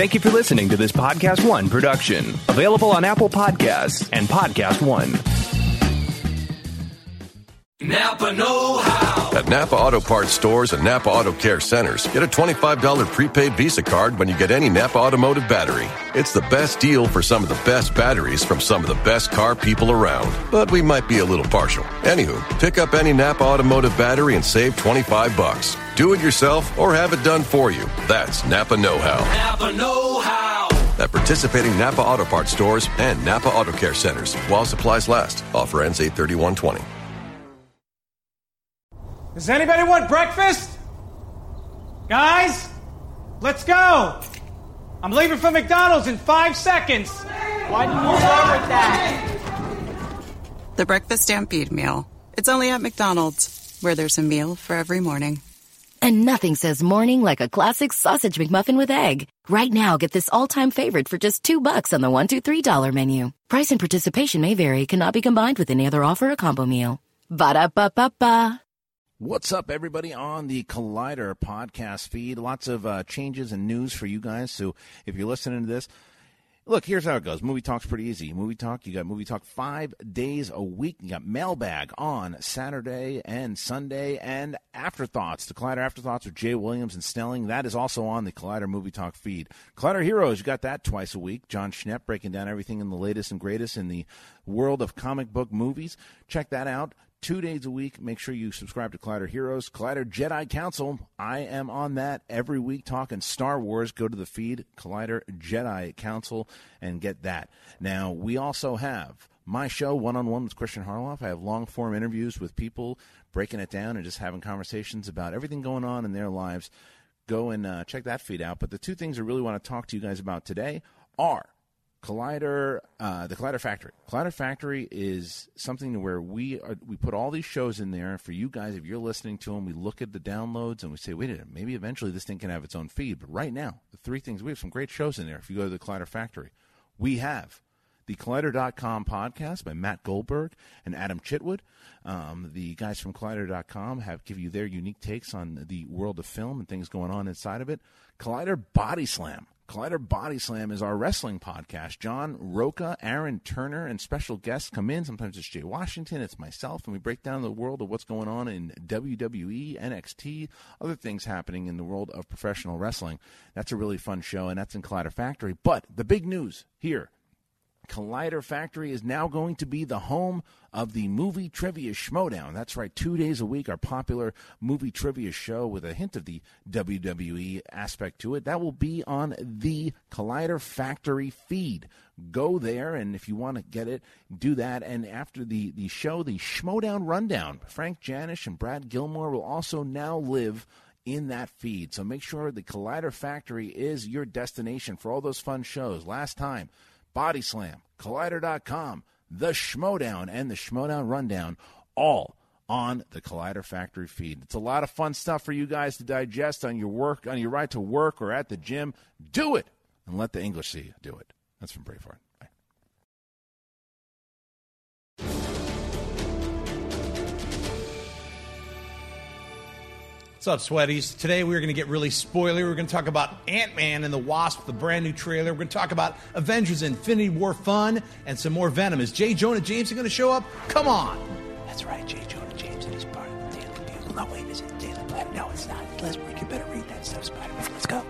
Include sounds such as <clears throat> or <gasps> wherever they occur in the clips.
Thank you for listening to this Podcast One production, available on Apple Podcasts and Podcast One. Napa Know How. At Napa Auto Parts stores and Napa Auto Care centers, get a $25 prepaid Visa card when you get any Napa Automotive battery. It's the best deal for some of the best batteries from some of the best car people around. But we might be a little partial. Anywho, pick up any Napa Automotive battery and save 25 bucks. Do it yourself or have it done for you. That's Napa Know How. Napa Know How. At participating Napa Auto Parts stores and Napa Auto Care centers while supplies last. Offer ends 83120. Does anybody want breakfast? Guys, let's go. I'm leaving for McDonald's in five seconds. Why didn't you start with that? The Breakfast Stampede Meal. It's only at McDonald's, where there's a meal for every morning. And nothing says morning like a classic sausage McMuffin with egg. Right now, get this all-time favorite for just two bucks on the one, two, three dollar menu. Price and participation may vary. Cannot be combined with any other offer or combo meal. Ba da ba ba ba. What's up, everybody, on the Collider podcast feed? Lots of uh, changes and news for you guys. So if you're listening to this, look, here's how it goes. Movie Talk's pretty easy. Movie Talk, you got Movie Talk five days a week. You got Mailbag on Saturday and Sunday, and Afterthoughts, the Collider Afterthoughts with Jay Williams and Snelling. That is also on the Collider Movie Talk feed. Collider Heroes, you got that twice a week. Jon Schnepp breaking down everything in the latest and greatest in the world of comic book movies. Check that out two days a week. Make sure you subscribe to Collider Heroes, Collider Jedi Council. I am on that every week talking Star Wars. Go to the feed, Collider Jedi Council, and get that. Now, we also have my show, One on One with Christian Harloff. I have long form interviews with people, breaking it down and just having conversations about everything going on in their lives. Go and uh, check that feed out. But the two things I really want to talk to you guys about today are Collider, uh, the Collider Factory. Collider Factory is something where we are, we put all these shows in there for you guys. If you're listening to them, we look at the downloads and we say, wait a minute, maybe eventually this thing can have its own feed. But right now, the three things we have some great shows in there. If you go to the Collider Factory, we have the Collider.com podcast by Matt Goldberg and Adam Chitwood. Um, the guys from Collider.com have give you their unique takes on the world of film and things going on inside of it. Collider Body Slam. Collider Body Slam is our wrestling podcast. John Roca, Aaron Turner, and special guests come in. Sometimes it's Jay Washington, it's myself, and we break down the world of what's going on in WWE, NXT, other things happening in the world of professional wrestling. That's a really fun show, and that's in Collider Factory. But the big news here Collider Factory is now going to be the home of the movie trivia Schmoedown. That's right, two days a week, our popular movie trivia show with a hint of the WWE aspect to it. That will be on the Collider Factory feed. Go there, and if you want to get it, do that. And after the, the show, the Schmoedown Rundown, Frank Janish and Brad Gilmore will also now live in that feed. So make sure the Collider Factory is your destination for all those fun shows. Last time, Body Slam, Collider.com, The Schmoedown, and the Schmoedown Rundown, all on the Collider Factory feed. It's a lot of fun stuff for you guys to digest on your work, on your ride to work or at the gym. Do it and let the English see you do it. That's from Braveheart. What's up, sweaties? Today we're going to get really spoilery. We're going to talk about Ant Man and the Wasp, the brand new trailer. We're going to talk about Avengers Infinity War fun and some more Venom. Is J. Jonah Jameson going to show up? Come on. That's right, J. Jonah Jameson is part of the Daily Bugle. No, wait, is it Daily Planet? No, it's not. Leslie, you better read that stuff, Spider-Man. Let's go.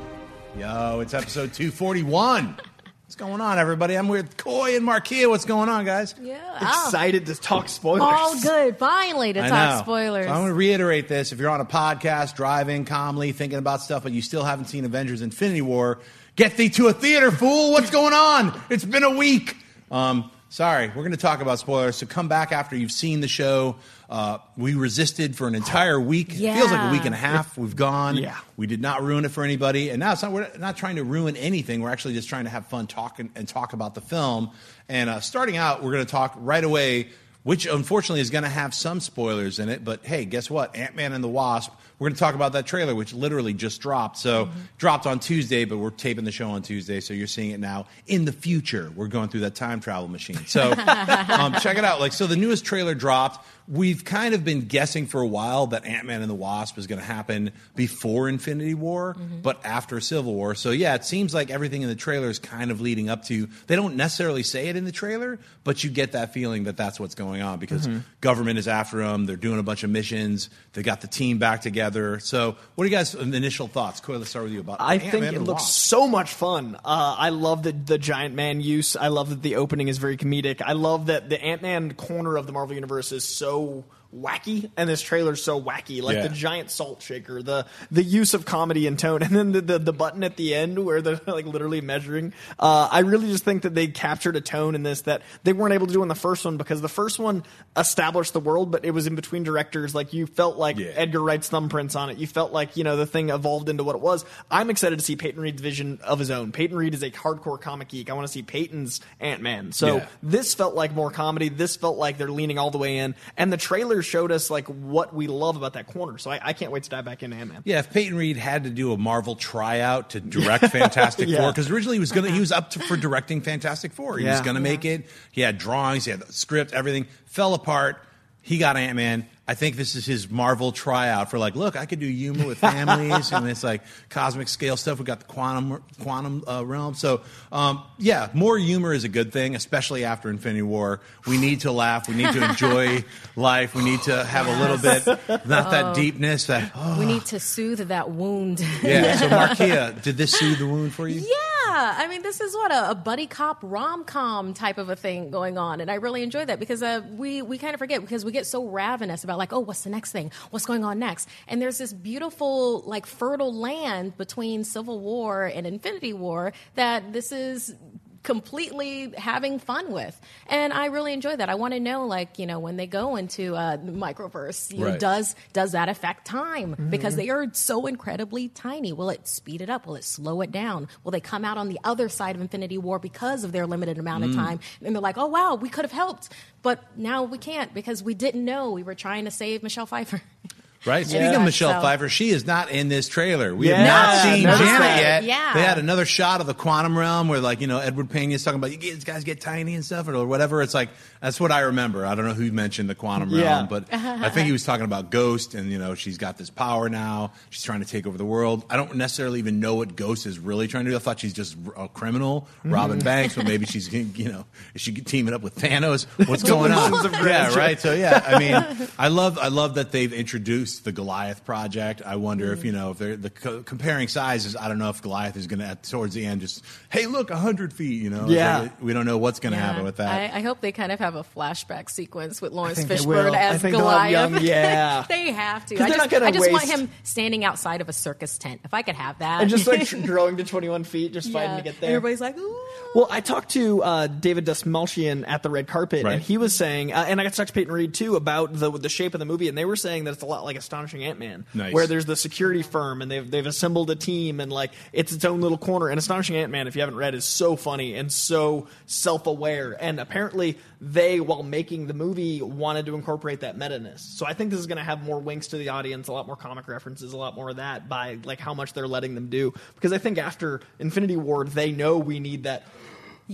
Yo, it's episode 241. What's going on, everybody? I'm with Coy and Markeia. What's going on, guys? Yeah. Excited to talk spoilers. All good. Finally to I talk know. spoilers. So I'm going to reiterate this. If you're on a podcast, driving calmly, thinking about stuff, but you still haven't seen Avengers Infinity War, get thee to a theater, fool. What's going on? It's been a week. Um, sorry, we're going to talk about spoilers. So come back after you've seen the show. Uh, we resisted for an entire week. It feels like a week and a half. We've gone. Yeah. We did not ruin it for anybody. And now it's not, we're not trying to ruin anything. We're actually just trying to have fun talking and, and talk about the film. And uh, starting out, we're going to talk right away. which unfortunately is going to have some spoilers in it. But hey, guess what? Ant Man and the Wasp. We're going to talk about that trailer, which literally just dropped. So dropped on Tuesday, but we're taping the show on Tuesday, so you're seeing it now in the future. We're going through that time travel machine. So <laughs> um, check it out. Like so, the newest trailer dropped. We've kind of been guessing for a while that Ant Man and the Wasp is going to happen before Infinity War, but after Civil War. So yeah, it seems like everything in the trailer is kind of leading up to. They don't necessarily say it in the trailer, but you get that feeling that that's what's going on because Mhm. government is after them. They're doing a bunch of missions. They got the team back together. So what are you guys' initial thoughts? Coy, let's start with you about. I Ant-Man think it looks Wasp. so much fun. Uh, I love the the giant man use. I love that the opening is very comedic. I love that the Ant Man corner of the Marvel universe is so wacky, and this trailer's so wacky. Like Yeah. the giant salt shaker, the the use of comedy and tone, <laughs> and then the the, the button at the end where they're like literally measuring. Uh, I really just think that they captured a tone in this that they weren't able to do in the first one because the first one established the world, but it was in between directors. Like you felt like Edgar Wright's thumbprints on it. You felt like you know the thing evolved into what it was. I'm excited to see Peyton Reed's vision of his own. Peyton Reed is a hardcore comic geek. I want to see Peyton's Ant Man. So Yeah. this felt like more comedy. This felt like they're leaning all the way in, and the trailer showed us like what we love about that corner. So I, I can't wait to dive back into Ant Man. Yeah, if Peyton Reed had to do a Marvel tryout to direct <laughs> Fantastic Yeah. Four, because originally he was gonna he was up to, for directing Fantastic Four. He was gonna make it. He had drawings, he had the script, everything fell apart. He got Ant Man. I think this is his Marvel tryout for like, look, I could do humor with families, and it's like cosmic scale stuff. We got the quantum quantum uh, realm. So um, yeah, more humor is a good thing, especially after Infinity War. We need to laugh. We need to enjoy <laughs> life. We need to have a little bit, not that Oh. deepness. That <gasps> We need <gasps> to soothe that wound. yeah. So <laughs> Markeia, did this soothe the wound for you? Yeah, I mean, this is what a, a buddy cop rom com type of a thing going on, and I really enjoy that because uh, we we kind of forget because we get so ravenous about like, oh, what's the next thing? What's going on next? And there's this beautiful, like, fertile land between Civil War and Infinity War that this is completely having fun with. And i really enjoy that. I want to know like you know when they go into uh, microverse you know, does does that affect time? Because Mhm. they are so incredibly tiny. Will it speed it up? Will it slow it down? Will they come out on the other side of infinity war because of their limited amount of Mm. time? And they're like oh wow we could have helped. But now we can't because we didn't know we were trying to save michelle pfeiffer <laughs> Right. Speaking Yeah. of Michelle So- Pfeiffer, she is not in this trailer. We Yeah. have not seen noticed Janet yet. Yeah. They had another shot of the quantum realm where, like, you know, Edward Pena is talking about you guys get tiny and stuff or whatever. It's like that's what I remember. I don't know who mentioned the quantum realm, Yeah. but <laughs> I think he was talking about Ghost and you know she's got this power now. She's trying to take over the world. I don't necessarily even know what Ghost is really trying to do. I thought she's just a criminal, robbing Mhm. banks, but maybe she's you know is she teaming up with Thanos? What's going on? Yeah, right. So yeah, I mean, <laughs> I love I love that they've introduced the Goliath project. I wonder if you know if they're the co- comparing sizes. I don't know if Goliath is going to towards the end just hey look hundred feet. You know, Yeah. like, we don't know what's going to happen with that. I, I hope they kind of have a flashback sequence with Laurence Fishburne will. I as think Goliath. young- yeah. <laughs> they have to. 'Cause I just, not gonna I just want him standing outside of a circus tent. If I could have that, and just like <laughs> growing to 21 feet, just fighting to get there. Everybody's like, ooh. Well, I talked to uh, David Dastmalchian at the red carpet, Right. and he was saying, uh, and I got to talk to Peyton Reed too about the the shape of the movie, and they were saying that it's a lot like Astonishing Ant Man, Nice. where there's the security firm, and they've they've assembled a team, and like it's its own little corner. And Astonishing Ant Man, if you haven't read, is so funny and so self aware, and apparently they, while making the movie, wanted to incorporate that meta ness. So I think this is going to have more winks to the audience, a lot more comic references, a lot more of that by like how much they're letting them do. Because I think after Infinity War, they know we need that.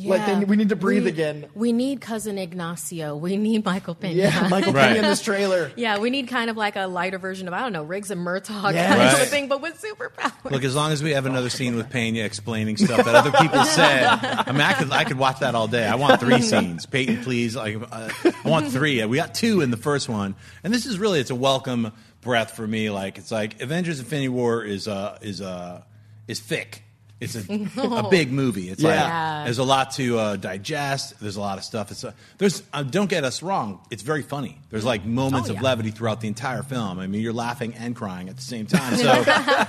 Like they, we need to breathe We- again. We need cousin Ignacio. We need Michael Pena. Yeah, Michael Pena in this <laughs> trailer. Yeah, we need kind of like a lighter version of I don't know Riggs and Murtaugh Yes. kind Right. a thing, but with superpowers. Look, as long as we have another scene with Pena explaining stuff that other people said, I mean, I could I could watch that all day. I want three scenes. Peyton, please. Like, uh, I want three. We got two in the first one, and this is really it's a welcome breath for me. Like, it's like Avengers: Infinity War is uh is uh is thick. It's a, <laughs> a big movie. It's Yeah. like there's a lot to uh, digest. There's a lot of stuff. It's uh, there's uh, don't get us wrong. It's very funny. There's like moments Oh, of levity throughout the entire film. I mean, you're laughing and crying at the same time. So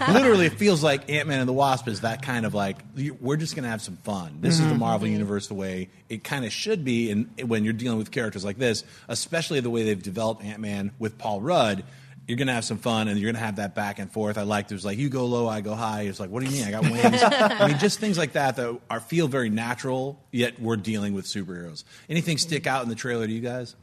<laughs> literally, it feels like Ant Man and the Wasp is that kind of like you- we're just gonna have some fun. This is the Mhm. Marvel universe the way it kind of should be. And when you're dealing with characters like this, especially the way they've developed Ant Man with Paul Rudd. You're gonna have some fun, and you're gonna have that back and forth. I liked it was like you go low, I go high. It's like, what do you mean? I got <laughs> wings. I mean, just things like that that are feel very natural. Yet we're dealing with superheroes. Anything stick out in the trailer to you guys?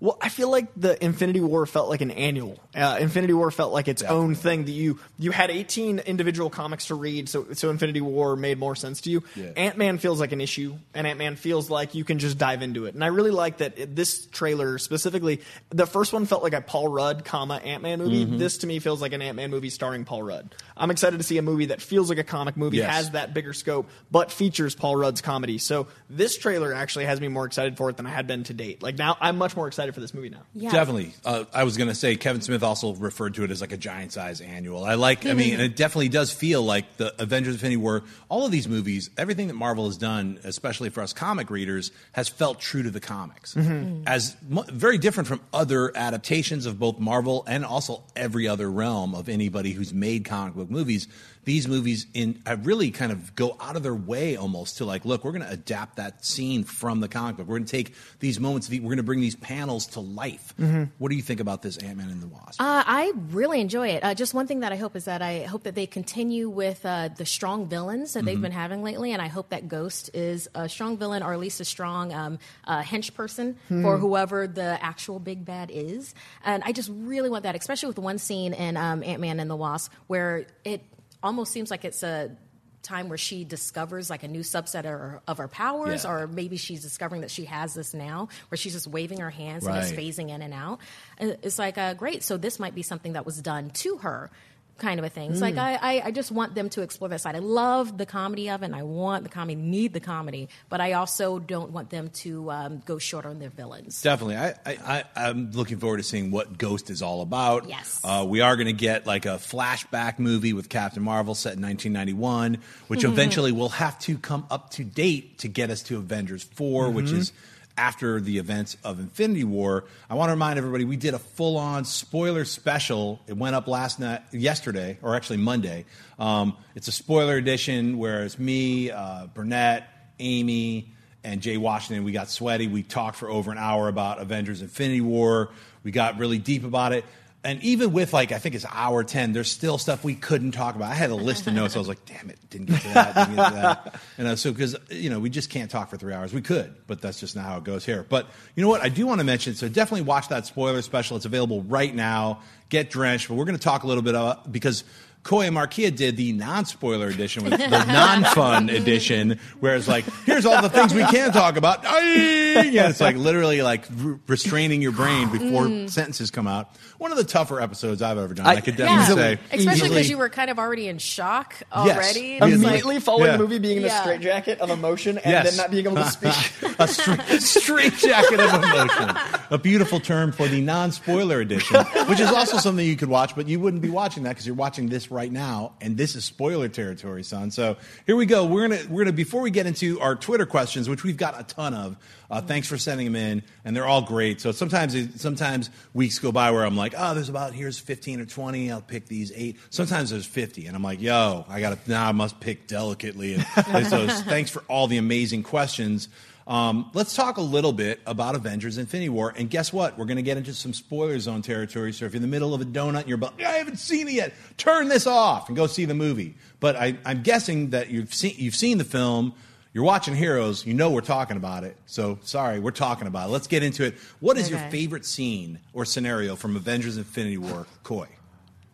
Well, I feel like the Infinity War felt like an annual. Uh, Infinity War felt like its own thing that you you had 18 individual comics to read, so so Infinity War made more sense to you. Yeah. Ant Man feels like an issue, and Ant Man feels like you can just dive into it. And I really like that it- this trailer specifically. The first one felt like a Paul Rudd, comma Ant Man movie. Mhm. This to me feels like an Ant Man movie starring Paul Rudd. I'm excited to see a movie that feels like a comic movie, Yes. has that bigger scope, but features Paul Rudd's comedy. So this trailer actually has me more excited for it than I had been to date. Like now, I'm much more excited for this movie now. Yeah. Definitely. Uh, I was going to say Kevin Smith also referred to it as like a giant size annual. I like, I mean, and it definitely does feel like the Avengers Infinity War, all of these movies, everything that Marvel has done, especially for us comic readers, has felt true to the comics. Mhm. As mo- very different from other adaptations of both Marvel and also every other realm of anybody who's made comic book movies. These movies in uh, really kind of go out of their way almost to like, look, we're going to adapt that scene from the comic book. We're going to take these moments, we're going to bring these panels to life. Mhm. What do you think about this Ant Man and the Wasp? Uh, I really enjoy it. Uh, just one thing that I hope is that I hope that they continue with uh, the strong villains that they've Mm-hmm. Mhm. been having lately, and I hope that Ghost is a strong villain or at least a strong um, uh, hench person Hmm. for whoever the actual big bad is. And I just really want that, especially with one scene in um, Ant Man and the Wasp where it almost seems like it's a time where she discovers like a new subset of her, of her powers Yeah. or maybe she's discovering that she has this now where she's just waving her hands and Right. it's phasing in and out And it's like uh, great so this might be something that was done to her kind of a thing it's like Mm. I, I, I just want them to explore that side i love the comedy of it and i want the comedy need the comedy but i also don't want them to um, go short on their villains Definitely. I, I, I, I'm looking forward to seeing what Ghost is all about. Yes. Uh, we are going to get like a flashback movie with Captain Marvel set in 1991, which Mhm. eventually will have to come up to date to get us to Avengers 4, which Mhm. is after the events of Infinity War. I want to remind everybody we did a full-on spoiler special. It went up last night, yesterday, or actually Monday. Um, it's a spoiler edition where it's me, uh, Burnett, Amy, and Jay Washington. We got sweaty. We talked for over an hour about Avengers: Infinity War. We got really deep about it. And even with like I think it's hour ten, there's still stuff we couldn't talk about. I had a list of notes. I was like, damn it, didn't get to that, didn't get to that. <laughs> And uh, so because you know we just can't talk for three hours. We could, but that's just not how it goes here. But you know what? I do want to mention. So definitely watch that spoiler special. It's available right now. Get drenched. But we're going to talk a little bit about because. Coy and Markeia did the non-spoiler edition with the <laughs> non-fun edition, where it's like, here's all the things we can talk about. Yeah, it's like literally like re- restraining your brain before Mm. sentences come out. One of the tougher episodes I've ever done. I, could definitely yeah. say, especially because you were kind of already in shock already Yes. Immediately like- following Yeah. the movie being in a straitjacket of emotion and Yes. then not being able to speak. <laughs> a straight, straight of emotion. A beautiful term for the non-spoiler edition, which is also something you could watch, but you wouldn't be watching that because you're watching this right now, and this is spoiler territory, son. So here we go. We're gonna we're gonna before we get into our Twitter questions, which we've got a ton of. Uh, thanks for sending them in, and they're all great. So sometimes sometimes weeks go by where I'm like, oh, there's about here's 15 or 20. I'll pick these eight. Sometimes there's 50, and I'm like, yo, I got to now I must pick delicately. And, and <laughs> so thanks for all the amazing questions. Um, let's talk a little bit about Avengers Infinity War. And guess what? We're going to get into some spoiler zone territory. So if you're in the middle of a donut and you're about, I haven't seen it yet, turn this off and go see the movie. But I, I'm guessing that you've seen, you've seen the film. You're watching Heroes. You know we're talking about it. So sorry, we're talking about it. Let's get into it. What is your favorite scene or scenario from Avengers Infinity War? Coy.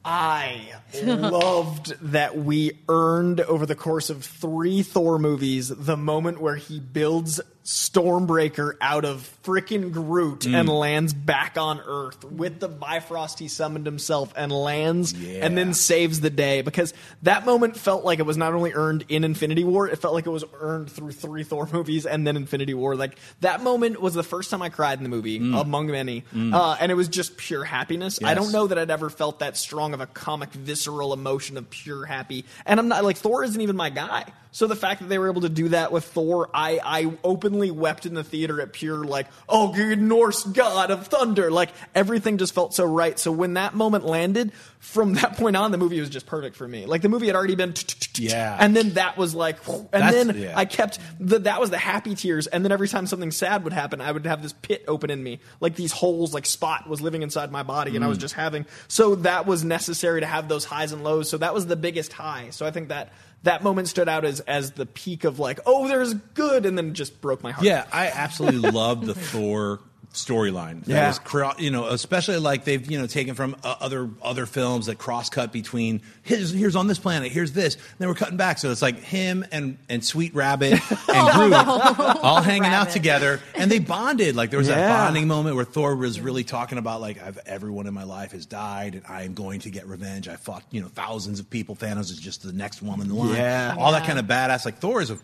I <laughs> loved that we earned over the course of three Thor movies the moment where he builds Stormbreaker out of frickin' Groot Mm. and lands back on Earth with the Bifrost he summoned himself and lands and then saves the day because that moment felt like it was not only earned in Infinity War, it felt like it was earned through three Thor movies and then Infinity War. Like that moment was the first time I cried in the movie, among many, Mm. uh, and it was just pure happiness. I don't know that I'd ever felt that strong of a comic visceral emotion of pure happy. And I'm not like Thor isn't even my guy. So the fact that they were able to do that with Thor, I, I openly wept in the theater at pure like, oh good Norse god of thunder. Like everything just felt so right. So when that moment landed, from that point on, the movie was just perfect for me. Like the movie had already been Yeah. and then that was like, and That's- then yeah. I kept the, that was the happy tears. And then every time something sad would happen, I would have this pit open in me, like these holes, like Spot was living inside my body, and I was Mm. just having. So that was necessary to have those highs and lows. So that was the biggest high. So I think that that moment stood out as as the peak of like, oh, there's good, and then just broke my heart. Yeah, I absolutely <laughs> love the Thor storyline. Yeah. was cro- you know, especially like they've you know taken from uh, other other films that cross cut between here's here's on this planet, here's this. Then we're cutting back, so it's like him and and Sweet Rabbit <laughs> and Groot all hanging out together, and they bonded. Like there was that bonding moment where Thor was really talking about like I've, everyone in my life has died, and I am going to get revenge. I fought you know thousands of people. Thanos is just the next one in the line. Yeah. all that kind of badass. Like Thor is a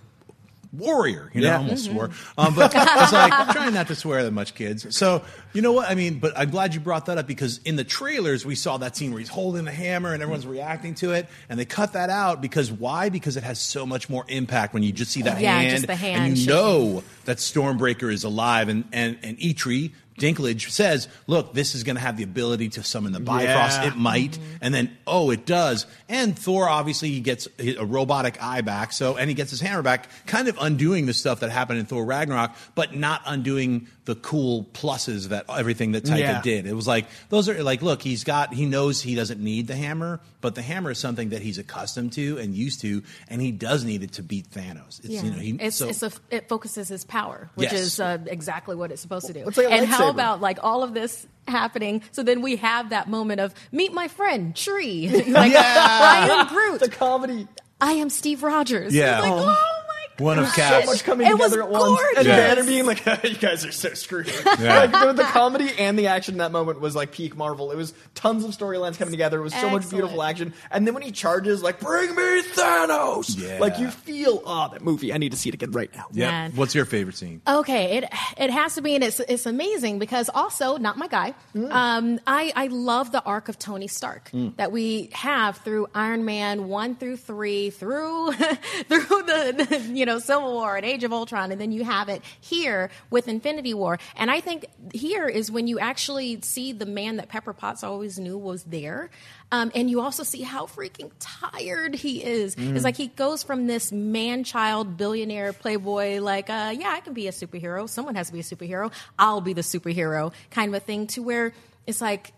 warrior. You know, Yeah. I almost swore. Um, but <laughs> was like I'm trying not to swear that much, kids. So you know what I mean. But I'm glad you brought that up because in the trailers we saw that scene where he's holding the hammer and everyone's reacting to it, and they cut that out because why? Because it has so much more impact when you just see that Yeah, hand, just the hand and you know that Stormbreaker is alive, and and and Eitri. Dinklage says, "Look, this is going to have the ability to summon the Bifrost. Yeah. It might, mm-hmm. and then oh, it does." And Thor obviously he gets a robotic eye back, so and he gets his hammer back, kind of undoing the stuff that happened in Thor Ragnarok, but not undoing the cool pluses that everything that Taika Yeah. did. It was like those are like, look, he's got, he knows he doesn't need the hammer, but the hammer is something that he's accustomed to and used to, and he does need it to beat Thanos. It's Yeah. you know he it's, so, it's a, it focuses his power, which Yes. is uh, exactly what it's supposed to do. Like a and how about like all of this happening? So then we have that moment of meet my friend Tree, <laughs> like I am Groot, The comedy. I am Steve Rogers. Yeah. Like, Oh. oh my One of gosh. Cap's- so much coming It was together at once. And gorgeous. Banner being like, <laughs> "You guys are so screwed." like the, the comedy and the action in that moment was like peak Marvel. It was tons of storylines coming together. It was so much beautiful action. And then when he charges, like, "Bring me Thanos!" Yeah. Like you feel, oh, that movie. I need to see it again right now. yeah. Man. What's your favorite scene? Okay, it it has to be, and it's it's amazing because also not my guy. Mm. Um, I I love the arc of Tony Stark mm. that we have through Iron Man one through three, through <laughs> through the, the you know Civil War and Age of Ultron, and then you have it here with Infinity War. And I think here is when you actually see the man that Pepper Potts always knew was there. Um, and you also see how freaking tired he is. It's like he goes from this man child, billionaire, playboy, like, uh, yeah, I can be a superhero. Someone has to be a superhero. I'll be the superhero kind of a thing to where it's like,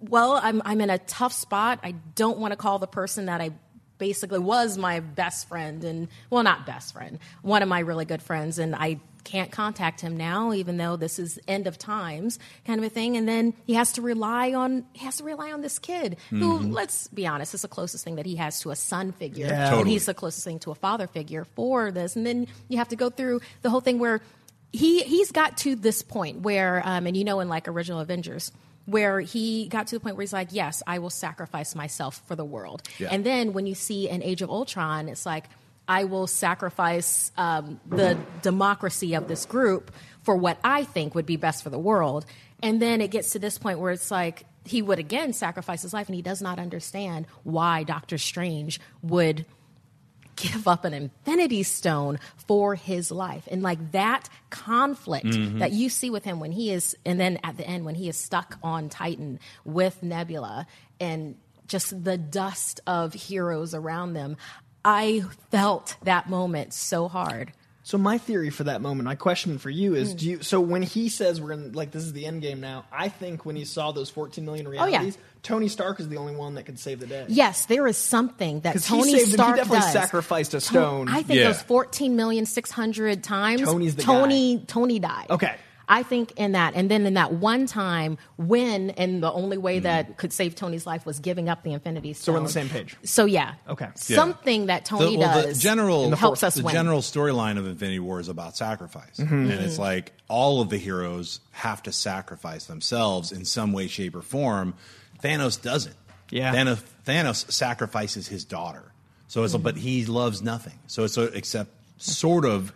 well, I'm, I'm in a tough spot. I don't want to call the person that I basically was my best friend and, well, not best friend, one of my really good friends. And I can't contact him now, even though this is end of times kind of a thing. And then he has to rely on, he has to rely on this kid who, let's be honest, is the closest thing that he has to a son figure. Yeah. And he's the closest thing to a father figure for this. And then you have to go through the whole thing where he he's got to this point where, um, and you know, in like original Avengers, where he got to the point where he's like, "Yes, I will sacrifice myself for the world." Yeah. And then when you see an Age of Ultron, it's like, "I will sacrifice um, the democracy of this group for what I think would be best for the world." And then it gets to this point where it's like he would again sacrifice his life, and he does not understand why Doctor Strange would give up an infinity stone for his life and like that conflict Mm-hmm. that you see with him when he is and then at the end when he is stuck on titan with nebula and just the dust of heroes around them i felt that moment so hard So my theory for that moment, my question for you is: hmm. Do you? So when he says we're in, like this is the end game now, I think when he saw those 14 million Oh, yeah. realities, Tony Stark is the only one that could save the day. yes there is something that 'Cause he tony saved him. He stark definitely does sacrificed a To- stone. i think Yeah. those 14 million 600 times Tony's the tony tony died Okay. I think in that, and then in that one time when, and the only way hmm. that could save Tony's life was giving up the Infinity Stone. So we're on the same page. So yeah, Okay. something that Tony the, well, does the general helps us the win. general storyline of Infinity War is about sacrifice, Mm-hmm. and it's mm-hmm. like all of the heroes have to sacrifice themselves in some way, shape, or form. Thanos doesn't. Yeah. Thanos, Thanos sacrifices his daughter. So it's mm-hmm. but he loves nothing. So it's a, except sort of.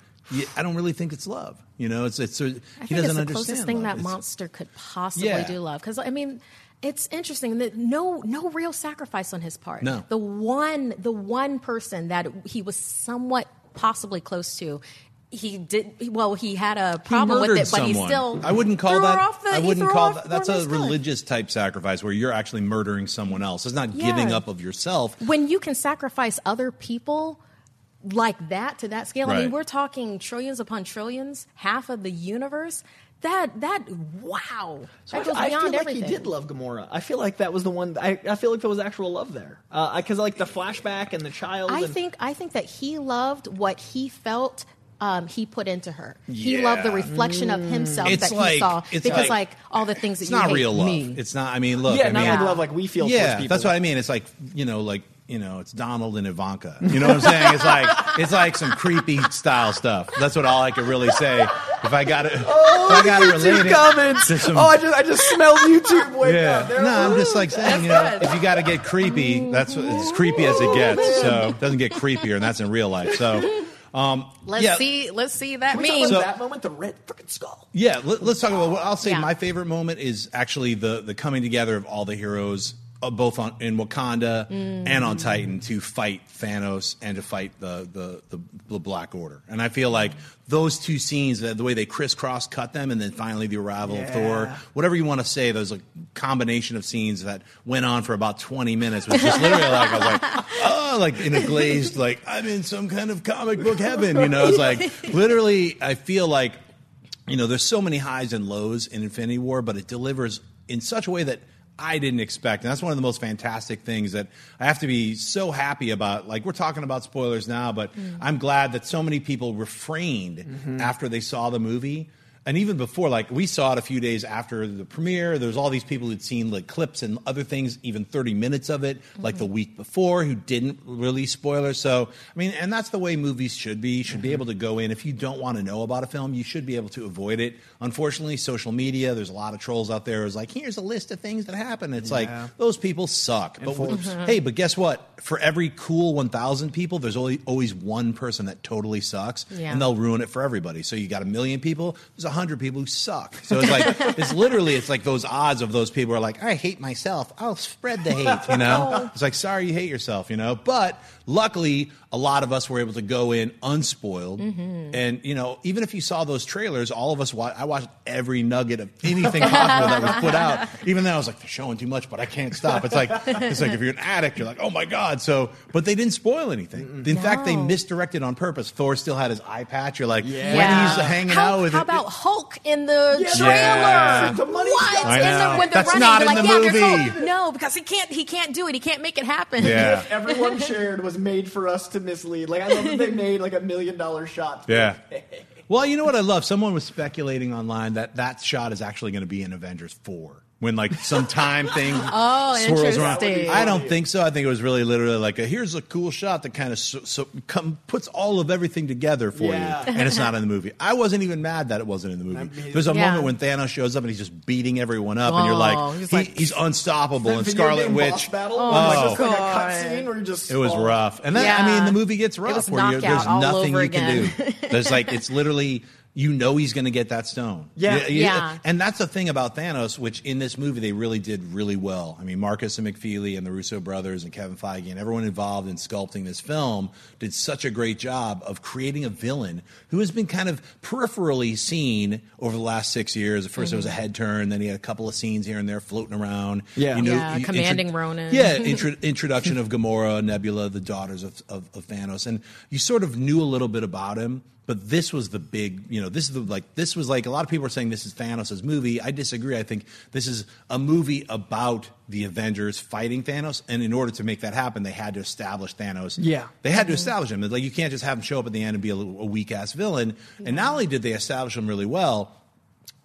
I don't really think it's love. You know, it's it's a, I he think doesn't it's the understand. closest thing love. that It's- monster could possibly Yeah. do love. Because I mean, it's interesting that no no real sacrifice on his part. No. the one the one person that he was somewhat possibly close to. He did well. He had a problem with it, but he still. I wouldn't call that. the- I wouldn't call that. That's a religious type sacrifice where you're actually murdering someone else. It's not giving up of yourself. when you can sacrifice other people like that to that scale, I mean, we're talking trillions upon trillions, half of the universe. That that wow, So that I, goes I beyond feel like everything. he did love Gamora. I feel like that was the one. I, I feel like there was actual love there because like the flashback and the child. I and, think I think that he loved what he felt um, he put into her. He loved the reflection of himself It's that he saw it's because like- like, all the things that It's you not hate real love. mean. It's not. I mean, look. Yeah, I not mean, like love like we feel Yeah, people. that's what I mean. It's like you know, like you know, it's Donald and Ivanka. You know what I'm saying? It's like it's like some creepy style stuff. That's what all I could really say. If I got it, Oh, if I got to YouTube it comments. to some. oh, I just I just smelled YouTube. Wake yeah, up. There no, I'm just like saying, you know, if you got to get creepy, that's as creepy as it gets. So it doesn't get creepier, and that's in real life. So, um, Let's yeah, see. Let's see that Can we talk meme. about So- that moment, the red freaking skull. Yeah, let, us talk about what I'll say. Yeah. My favorite moment is actually the the coming together of all the heroes, uh, both on in Wakanda and on Titan, to fight Thanos and to fight the the, the the Black Order. And I feel like those two scenes, the, the way they crisscross cut them, and then finally the arrival of Thor, whatever you want to say, there's a combination of scenes that went on for about 20 minutes, which is literally like I was like, <laughs> oh, like in a glazed, like I'm in some kind of comic book heaven, you know? It's like literally, I feel like you know, there's so many highs and lows in Infinity War, but it delivers in such a way that I didn't expect. And that's one of the most fantastic things that I have to be so happy about. Like, we're talking about spoilers now, but mm. I'm glad that so many people refrained mm-hmm. after they saw the movie. And even before, like, we saw it a few days after the premiere. There's all these people who'd seen like clips and other things, even 30 minutes of it, like the mm-hmm. week before, who didn't release spoilers. So, I mean, and that's the way movies should be. You should be mm-hmm. able to go in. If you don't want to know about a film, you should be able to avoid it. Unfortunately, social media, there's a lot of trolls out there who's like, here's a list of things that happen. It's like, those people suck. But hey, but guess what? For every cool 1,000 people, there's always, always one person that totally sucks, Yeah. and they'll ruin it for everybody. So you got a million people, there's a hundred people who suck. So it's like, <laughs> it's literally, it's like those odds of those people are like, I hate myself. I'll spread the hate, you know? <laughs> Oh. It's like, sorry you hate yourself, you know? But luckily, a lot of us were able to go in unspoiled. Mm-hmm. And, you know, even if you saw those trailers, all of us, wa- I watched every nugget of anything possible that was put out. <laughs> Even then, I was like, they're showing too much, but I can't stop. It's like, it's like if you're an addict, you're like, oh my God. So, but they didn't spoil anything. In fact, they misdirected on purpose. Thor still had his eye patch. You're like, Yeah. when he's hanging how, out with how it- about Hulk in the Yeah. trailer? Yeah. The money What? shot. I In know. the, when they're That's running, not in like, the yeah, movie. No, because he can't. He can't do it. He can't make it happen. Yeah. <laughs> Everyone shared was made for us to mislead. Like I love that they <laughs> made like a million dollar shot. Yeah. <laughs> Well, you know what I love? Someone was speculating online that that shot is actually going to be in Avengers 4. When like some time thing <laughs> Oh, swirls around. I don't think so. I think it was really literally like a, here's a cool shot that kind of so, so come, puts all of everything together for Yeah. you, and it's not <laughs> in the movie. I wasn't even mad that it wasn't in the movie. There's a Yeah. moment when Thanos shows up and he's just beating everyone up, and you're Oh, like, he's he- like- he's unstoppable. And Scarlet Witch. battle. Oh, like oh. my like a God. cutscene where you just It was oh. rough, and then I mean the movie gets rough. was where you, there's nothing over you can do. There's like it's <laughs> literally you know he's going to get that stone. Yeah. You- you- Yeah. And that's the thing about Thanos, which in this movie they really did really well. I mean, Markus and McFeely and the Russo brothers and Kevin Feige and everyone involved in sculpting this film did such a great job of creating a villain who has been kind of peripherally seen over the last six years. At 1st it was a mm-hmm. head turn, then he had a couple of scenes here and there floating around. Yeah. You know, Yeah, you- commanding intro- Ronan. Yeah, <laughs> intro- introduction of Gamora, Nebula, the daughters of, of, of Thanos, and you sort of knew a little bit about him. But this was the big, you know, this is the like this was like a lot of people are saying this is Thanos' movie. I disagree. I think this is a movie about the Avengers fighting Thanos, and in order to make that happen, they had to establish Thanos. Yeah. they had to establish him. Like you can't just have him show up at the end and be a, a weak ass villain. And not only did they establish him really well,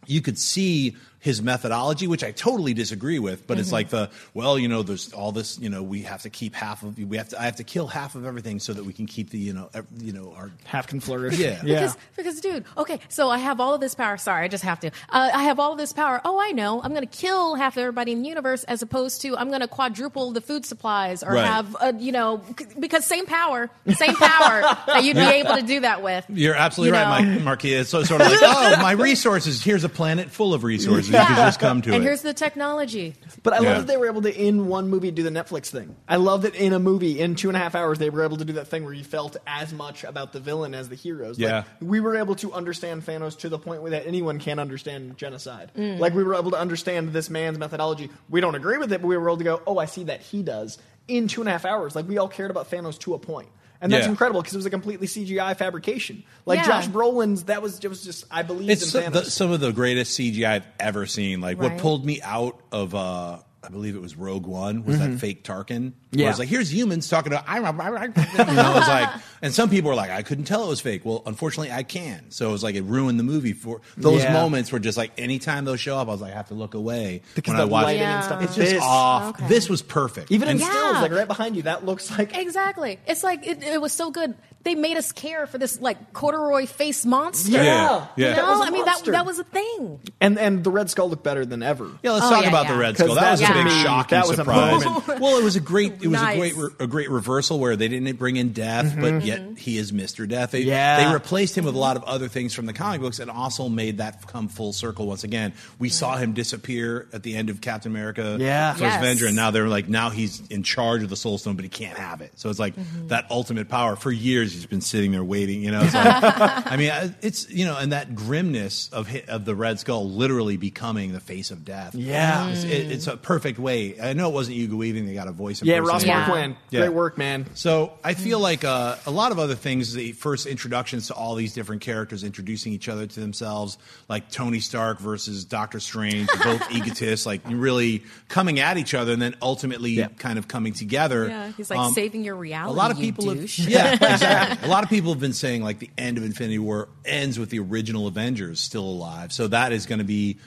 you could see his methodology, which I totally disagree with. But Mm-hmm. it's like the well, you know, there's all this, you know, we have to keep half of we have to I have to kill half of everything so that we can keep the you know ev- you know our half can flourish. Yeah. yeah. Because, because, dude, okay, so I have all of this power. Sorry, I just have to. Uh, I have all of this power. Oh, I know. I'm going to kill half of everybody in the universe as opposed to I'm going to quadruple the food supplies or Right. have, uh, you know, because same power, same power <laughs> that you'd be able to do that with. You're absolutely You right, know? Mike Marquis. It's so, sort of like, <laughs> oh, my resources. Here's a planet full of resources. You can just come to <laughs> and it. here's the technology. But I Yeah. love that they were able to, in one movie, do the Netflix thing. I love that in a movie, in two and a half hours, they were able to do that thing where you felt as much about the villain as the heroes. Like, Yeah. we were able to understand Thanos to the point where that anyone can understand genocide. Mm. Like, we were able to understand this man's methodology. We don't agree with it, but we were able to go, oh, I see that he does. In two and a half hours, like, we all cared about Thanos to a point. And that's Yeah. incredible because it was a completely CGI fabrication. Like Yeah. Josh Brolin's, that was, it was just I believed it's in so- the, some of the greatest CGI I've ever seen. Like what pulled me out of uh, I believe it was Rogue One, was that Mhm. fake Tarkin. Yeah. Where it's like, here's humans talking to, I, <laughs> I, I, you know, it was like, and some people were like, I couldn't tell it was fake. Well, unfortunately, I can. So it was like, it ruined the movie for those Yeah. moments were just like, anytime those show up, I was like, I have to look away. Because when I the watch lighting it. and stuff It's is just this. off. Okay. This was perfect. Even in And- stills, like right behind you, that looks like Exactly. It's like it, it was so good. They made us care for this like corduroy face monster. Yeah. Yeah. You know, a I mean that that was a thing. and and the Red Skull looked better than ever. Yeah, let's Oh, talk yeah, about yeah. the Red Skull. That was a big yeah. shocking That was surprise. moment. <laughs> well, it was a great, it was Nice. a great, re- a great reversal where they didn't bring in Death, but mm-hmm. yet he is Mister Death. They, Yeah. they replaced him with a lot of other things from the comic books, and also made that come full circle once again. We saw him disappear at the end of Captain America, Yeah. First Yes. Avenger, and now they're like, now he's in charge of the Soul Stone, but he can't have it. So it's like mm-hmm. that ultimate power. For years, he's been sitting there waiting. You know, it's like, <laughs> I mean, it's you know, and that grimness of of the Red Skull literally becoming the face of death. Yeah. It's, it, it's a perfect way. I know it wasn't Hugo Weaving; they got a voice. Yeah, Ross impersonator. Yeah. Marquand. Yeah. Great work, man. So I feel like uh, a lot of other things, the first introductions to all these different characters introducing each other to themselves, like Tony Stark versus Doctor Strange, both <laughs> egotists, like really coming at each other and then ultimately Yeah. kind of coming together. Yeah, he's like Um, saving your reality. a lot of people have, yeah <laughs> exactly <laughs> a lot of people have been saying like the end of infinity war ends with the original avengers still alive. So that is going to be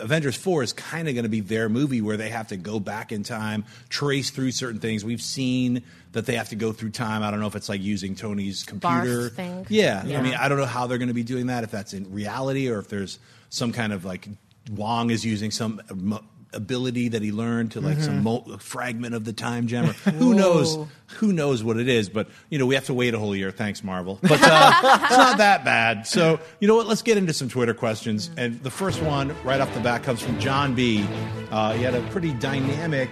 avengers 4 is kind of going to be their movie where they have to go back in time trace through certain things. We've seen that they have to go through time. I don't know if it's like using tony's computer. yeah. Yeah. i mean i don't know how they're going to be doing that if that's in reality or if there's some kind of like wong is using some uh, mo- ability that he learned to like some mo- fragment of the time gem or who knows who knows what it is, but you know we have to wait a whole year. Thanks, Marvel. But uh, it's not that bad. So you know what? Let's get into some Twitter questions. And the first one, right off the bat, comes from John B. Uh, he had a pretty dynamic,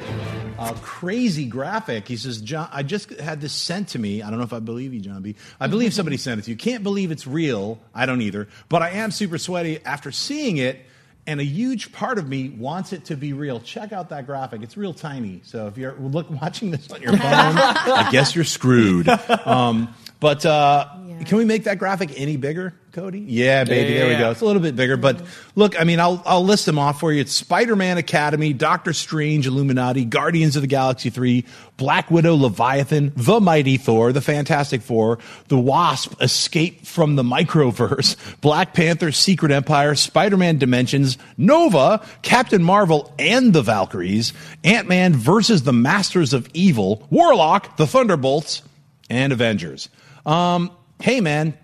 uh, crazy graphic. He says, "John, I just had this sent to me. I don't know if I believe you, John B. I believe somebody sent it to you. Can't believe it's real. I don't either. But I am super sweaty after seeing it." And a huge part of me wants it to be real. Check out that graphic; it's real tiny. So if you're look <laughs> watching this on your phone, I guess you're screwed. <laughs> Um, but uh, can we make that graphic any bigger, Cody? Yeah, baby. There we Yeah. go. It's a little bit bigger, but look, I mean, I'll I'll list them off for you. It's Spider-Man Academy, Doctor Strange, Illuminati, Guardians of the Galaxy Three, Black Widow, Leviathan, The Mighty Thor, The Fantastic Four, The Wasp, Escape from the Microverse, Black Panther, Secret Empire, Spider-Man Dimensions, Nova, Captain Marvel, and the Valkyries, Ant-Man versus the Masters of Evil, Warlock, the Thunderbolts, and Avengers. Um, hey man,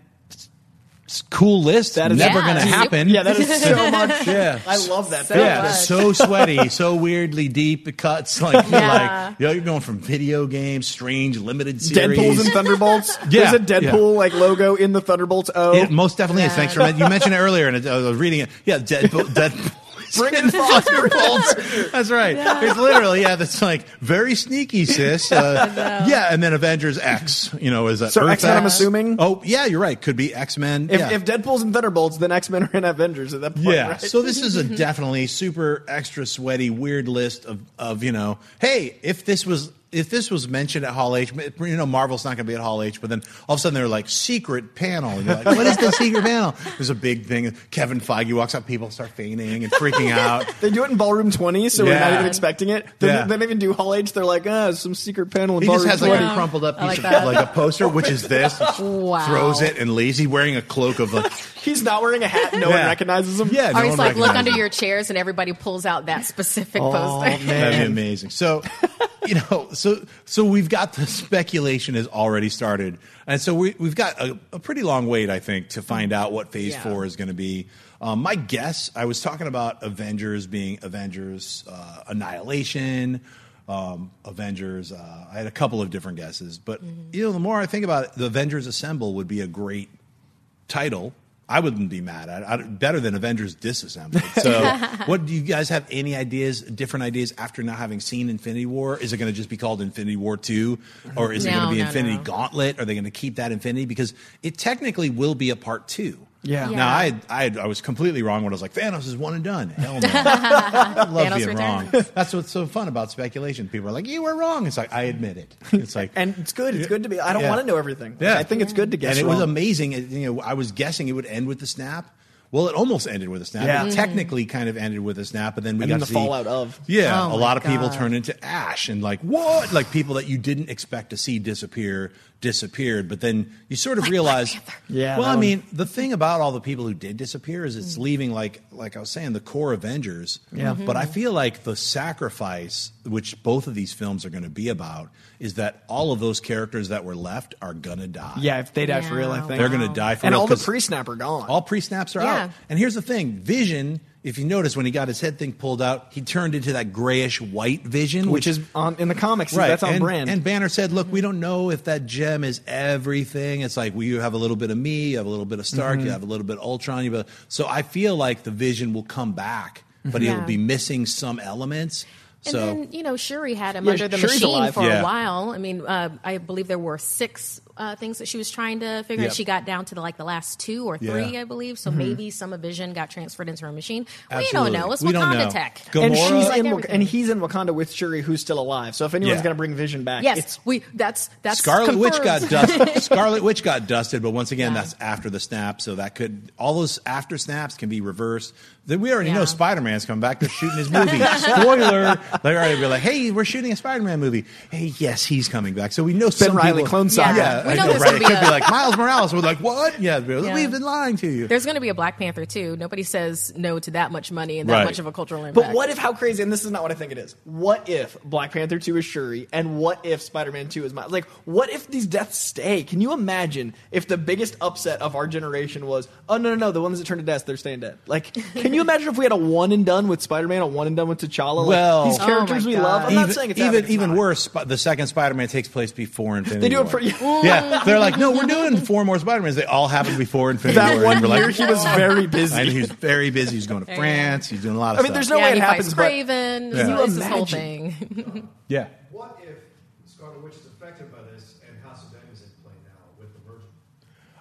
it's cool list. That is never Yeah, going to happen. Yeah, that is <laughs> so much. Yeah. I love that. So yeah, much. it's so sweaty, so weirdly deep. It cuts like you're Yeah. like you know, you're going from video games, strange limited series. Deadpool's and Thunderbolts. Yeah, <laughs> There's a Deadpool like logo in the Thunderbolts Oh, It most definitely is. Thanks for men- you mentioned it earlier, and I was reading it. Yeah, Deadpool. <laughs> Deadpool. <laughs> Bring in Thunderbolts. <laughs> That's right. It's literally yeah. That's like very sneaky, sis. <laughs> Uh, yeah, and then Avengers X. You know, is that So Earth X-Men, I'm assuming? Oh yeah, you're right. Could be X Men. If, yeah. if Deadpool's and Thunderbolts, then X Men are in Avengers at that point. Yeah. right? So this is a definitely super extra sweaty, weird list of, of you know, hey, if this was if this was mentioned at Hall H, you know, Marvel's not going to be at Hall H, but then all of a sudden they're like secret panel. And you're like, what is the secret panel? <laughs> There's a big thing. Kevin Feige walks up, people start fainting and freaking <laughs> out. They do it in Ballroom 20, so we're not even expecting it. They, Yeah. they don't even do Hall H. They're like, ah, some secret panel in He just Ballroom has 20. like a crumpled up piece like of like a poster, which is this. <laughs> Wow. Throws it and lazy, wearing a cloak of like He's not wearing a hat. No one recognizes him. yeah. Or he's one like, look under him. your chairs, and everybody pulls out that specific Oh, poster. That'd be amazing. So, you know, so so we've got the <laughs> speculation has already started, and so we we've got a, a pretty long wait, I think, to find out what Phase Yeah. Four is going to be. Um, my guess, I was talking about Avengers being Avengers uh, Annihilation, um, Avengers. Uh, I had a couple of different guesses, but you know, the more I think about it, the Avengers Assemble would be a great title. I wouldn't be mad at it. I, better than Avengers Disassembled. So, <laughs> what do you guys have any ideas, different ideas after not having seen Infinity War? Is it going to just be called Infinity War 2? Or is it going to be no, Infinity no. Gauntlet? Are they going to keep that Infinity? Because it technically will be a part two. Yeah. Now, I, I I was completely wrong when I was like, Thanos is one and done. Hell no. <laughs> I love Thanos being wrong. That's what's so fun about speculation. People are like, you were wrong. It's like, I admit it. It's like, <laughs> And it's good. It's good to be. I don't Yeah. want to know everything. Yeah. I think it's good to guess and it was amazing. It- You know, I was guessing it would end with the snap. Well, it almost ended with a snap. Yeah. It technically kind of ended with a snap, but then we And got then the see- fallout of. Yeah, Oh a my lot of people turn into ash and like what? Like people that you didn't expect to see disappear disappeared, but then you sort of realize. Yeah, Well, that I one- mean, the thing about all the people who did disappear is it's leaving like like I was saying the core Avengers. Yeah. But I feel like the sacrifice, which both of these films are going to be about, is that all of those characters that were left are gonna die. Yeah, if they die for real, I think They're going to die for and real. all the pre-snap are gone. All pre-snaps are Yeah. out. And here's the thing: Vision. If you notice, when he got his head thing pulled out, he turned into that grayish white Vision, which is on in the comics. Right. That's on and, brand. And Banner said, "Look, we don't know if that gem is everything. It's like we you have a little bit of me, you have a little bit of Stark, Mhm. you have a little bit of Ultron. You have, so I feel like the Vision will come back, but Yeah. he'll be missing some elements. And so then you know Shuri had him Yeah, under the Shuri's machine alive. for Yeah. a while. I mean, uh, I believe there were six uh, things that she was trying to figure. Yep. out. She got down to the, like the last two or three, Yeah. I believe. So Mhm. maybe some of Vision got transferred into her machine. Absolutely. We don't know. It's We Wakanda know. tech. and she's Like in, Wak- and he's in Wakanda with Shuri, who's still alive. So if anyone's Yeah. going to bring Vision back, Yes, it's we. That's that's Scarlet Witch got confirmed. dusted. <laughs> Scarlet Witch got dusted, but once again, that's after the snap, so that could all those after snaps can be reversed. Then we already know Spider Man's coming back. They're shooting his <laughs> movie. Spoiler! They're already be like, "Hey, we're shooting a Spider Man movie." Hey, yes, he's coming back. So we know some Riley people, Clone Saga. Yeah, We know know, there's right? It be could be like Miles Morales. We're like, "What? Yeah, Yeah. we've been lying to you." There's going to be a Black Panther too. Nobody says no to that much money and that Right. much of a cultural impact. But what if how crazy? And this is not what I think it is. What if Black Panther two is Shuri, and what if Spider Man two is Miles? Like, what if these deaths stay? Can you imagine if the biggest upset of our generation was, oh no no no, the ones that turn to dust, they're staying dead. Like, can you <laughs> imagine if we had a one and done with Spider Man, a one and done with T'Challa? Like, Well, these oh characters we love. I'm even, not saying it's even happening, even not. worse. Sp- The second Spider Man takes place before Infinity. They do it War. for Yeah, <laughs> they're like, no, we're doing four more Spider Mans. They all happened before Infinity That War. one And we're year like, he was very busy. I know he was very busy. He's going to France. He's doing a lot of I mean, stuff. there's no yeah, way it he happens, fights but- Kraven. Yeah. Yeah. This whole Imagine. thing. <laughs> Yeah. What if Scarlet Witch is affected by this and House of M is in play now with the Virgin?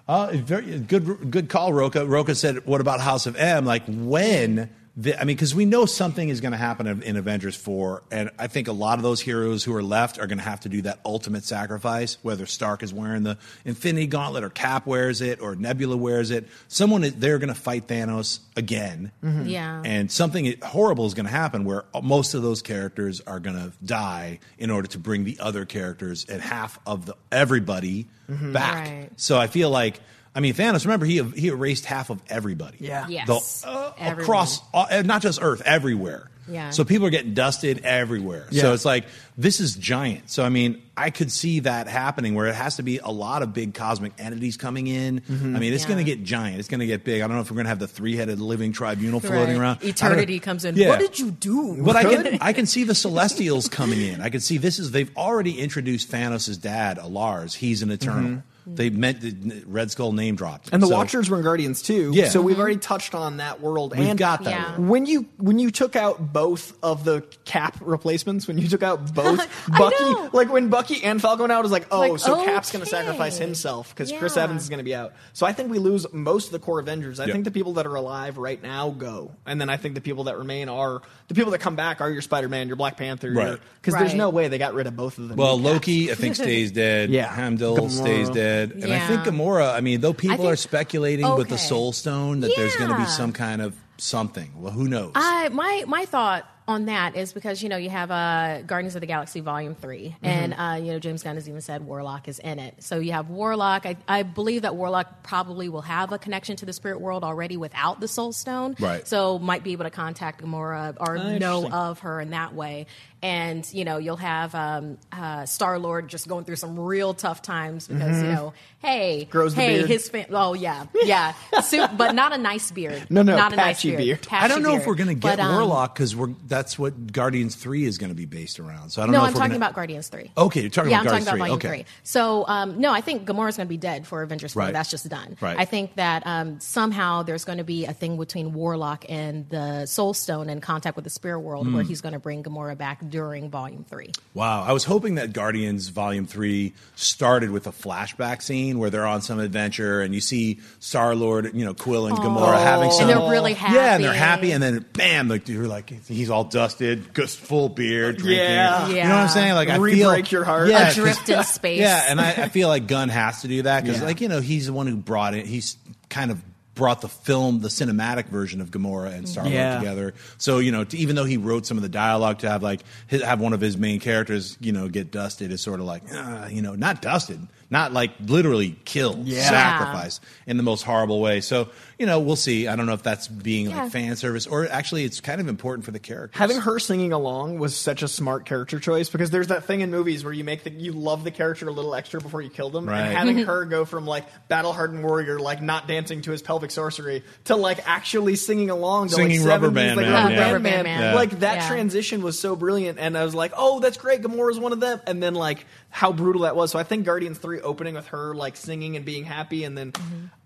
Uh, very good, good call, Roca. Roca said, "What about House of M? Like when? The, I mean, because we know something is going to happen in, in Avengers four, and I think a lot of those heroes who are left are going to have to do that ultimate sacrifice. Whether Stark is wearing the Infinity Gauntlet, or Cap wears it, or Nebula wears it, someone is, they're going to fight Thanos again. Mhm. Yeah. And something horrible is going to happen where most of those characters are going to die in order to bring the other characters and half of the everybody Mhm. back. Right. So I feel like, I mean, Thanos. Remember, he he erased half of everybody. Yeah. Yes. The- uh, across, uh, not just Earth, everywhere. Yeah. So people are getting dusted everywhere. Yeah. So it's like this is giant. So I mean, I could see that happening where it has to be a lot of big cosmic entities coming in. Mhm. I mean, it's Yeah. going to get giant. It's going to get big. I don't know if we're going to have the three-headed living tribunal floating Right. around. Eternity comes in. Yeah. What did you do? But I can <laughs> I can see the Celestials coming in. I can see this is they've already introduced Thanos' dad, Alars. He's an Eternal. They meant the Red Skull name dropped, And the So- Watchers were in Guardians too. Yeah. So we've already touched on that world. We've and got that Yeah. When you when you took out both of the Cap replacements, when you took out both <laughs> Bucky, know. like when Bucky and Falcon went out, it was like, oh, Like, so Cap's going to sacrifice himself because Chris Evans is going to be out. So I think we lose most of the core Avengers. I Yeah. think the people that are alive right now go, and then I think the people that remain are the people that come back are your Spider Man, your Black Panther, Right. Because there's no way they got rid of both of them. Well, in Cap. Loki, I think, <laughs> stays dead. Yeah. Heimdall Gamora. stays dead. And I think Gamora, I mean, though people think- are speculating with the. Soul Stone that there's going to be some kind of something. Well, who knows? I my my thought on that is because you know you have uh, Guardians of the Galaxy Volume 3 and uh, you know James Gunn has even said Warlock is in it. So you have Warlock. I, I believe that Warlock probably will have a connection to the spirit world already without the Soul Stone. Right. So might be able to contact Gamora or Ah, know of her in that way. And you know you'll have um, uh, Star Lord just going through some real tough times because you know hey Grows the hey beard. his fam- oh yeah yeah so, but not a nice beard <laughs> No, no, not a nice patchy beard, beard. I don't know if we're going to get But, um, Warlock because we're that's what Guardians Three is going to be based around. So I don't no, know. I'm if talking gonna, about Guardians Three. Okay, you're talking yeah, about I'm talking Guardians about 3. Volume Okay. Three. So um, no, I think Gamora's going to be dead for Avengers Four. Right. That's just done. Right. I think that um, somehow there's going to be a thing between Warlock and the Soul Stone in contact with the spirit world, Hmm. where he's going to bring Gamora back during Volume Three. Wow, I was hoping that Guardians Volume Three started with a flashback scene where they're on some adventure and you see Star Lord, you know, Quill and Gamora having And some. they're really happy. Yeah, and they're happy. happy, and then bam, like you're like he's all dusted, just full beard, drinking. Yeah. you know what I'm saying? Like I feel Re-break your heart. Yeah, Adrift 'cause- in space. <laughs> Yeah, and I, I feel like Gunn has to do that because, Yeah. like you know, he's the one who brought it. He's kind of brought the film, the cinematic version of Gamora and Star Lord Yeah. together. So you know, to, even though he wrote some of the dialogue to have like his, have one of his main characters, you know, get dusted is sort of like, uh, you know, not dusted, not like literally killed, Yeah. sacrificed in the most horrible way. So you know, we'll see. I don't know if that's being Yeah. like fan service or actually it's kind of important for the character. Having her singing along was such a smart character choice because there's that thing in movies where you make the you love the character a little extra before you kill them, Right. and having Mm-hmm. her go from like battle hardened warrior, like not dancing to his pelvic sorcery, to like actually singing along, to Singing like Rubber 70s, Band like, Man, Rubber yeah. Band Rubber Band Man. Man. Like that Yeah. transition was so brilliant, and I was like, oh, that's great. Gamora's one of them, and then like how brutal that was. So I think Guardians Three opening with her like singing and being happy, and then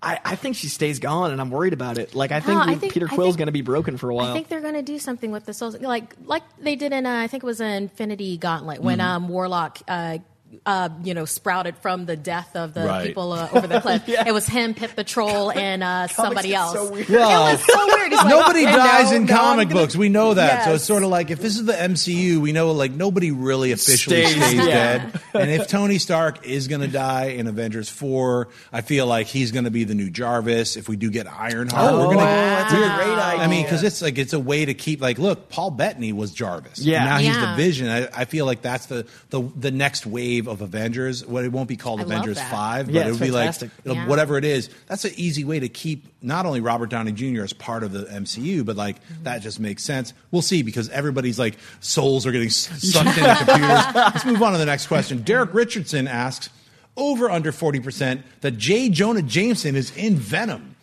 I, I think she stays gone, and I'm worried about it. Like I think, Mm-hmm. I think- Peter I Quill's going to be broken for a while. I think they're going to do something with the souls, like like they did in uh, I think it was in Infinity Gauntlet when Mm-hmm. um, Warlock. Uh, uh, you know, sprouted from the death of the Right. people uh, over the cliff. <laughs> It was him, Pip the Troll, <laughs> and uh, somebody else. so weird. Well, it was so weird. Like, <laughs> nobody "Oh, dies no, in no, comic gonna-" books. We know that. So it's sort of like if this is the MCU, we know like nobody really officially Stays stays, dead. dead. and if Tony Stark is going to die in Avengers 4, I feel like he's going to be the new Jarvis. If we do get Ironheart, Oh, we're going to that's a great I mean, because it's like it's a way to keep like, look, Paul Bettany was Jarvis. Yeah. now he's the Vision. I, I feel like that's the, the the next wave of Avengers. What it won't be called I Avengers. Five, but Yeah, it'll it's be fantastic. like it'll, Yeah. whatever it is. That's an easy way to keep not only Robert Downey Jr. as part of the MCU, but like Mm-hmm. that just makes sense. We'll see because everybody's like souls are getting sucked into computers. <laughs> Let's move on to the next question. Derek Richardson asks, over under forty percent that J. Jonah Jameson is in Venom.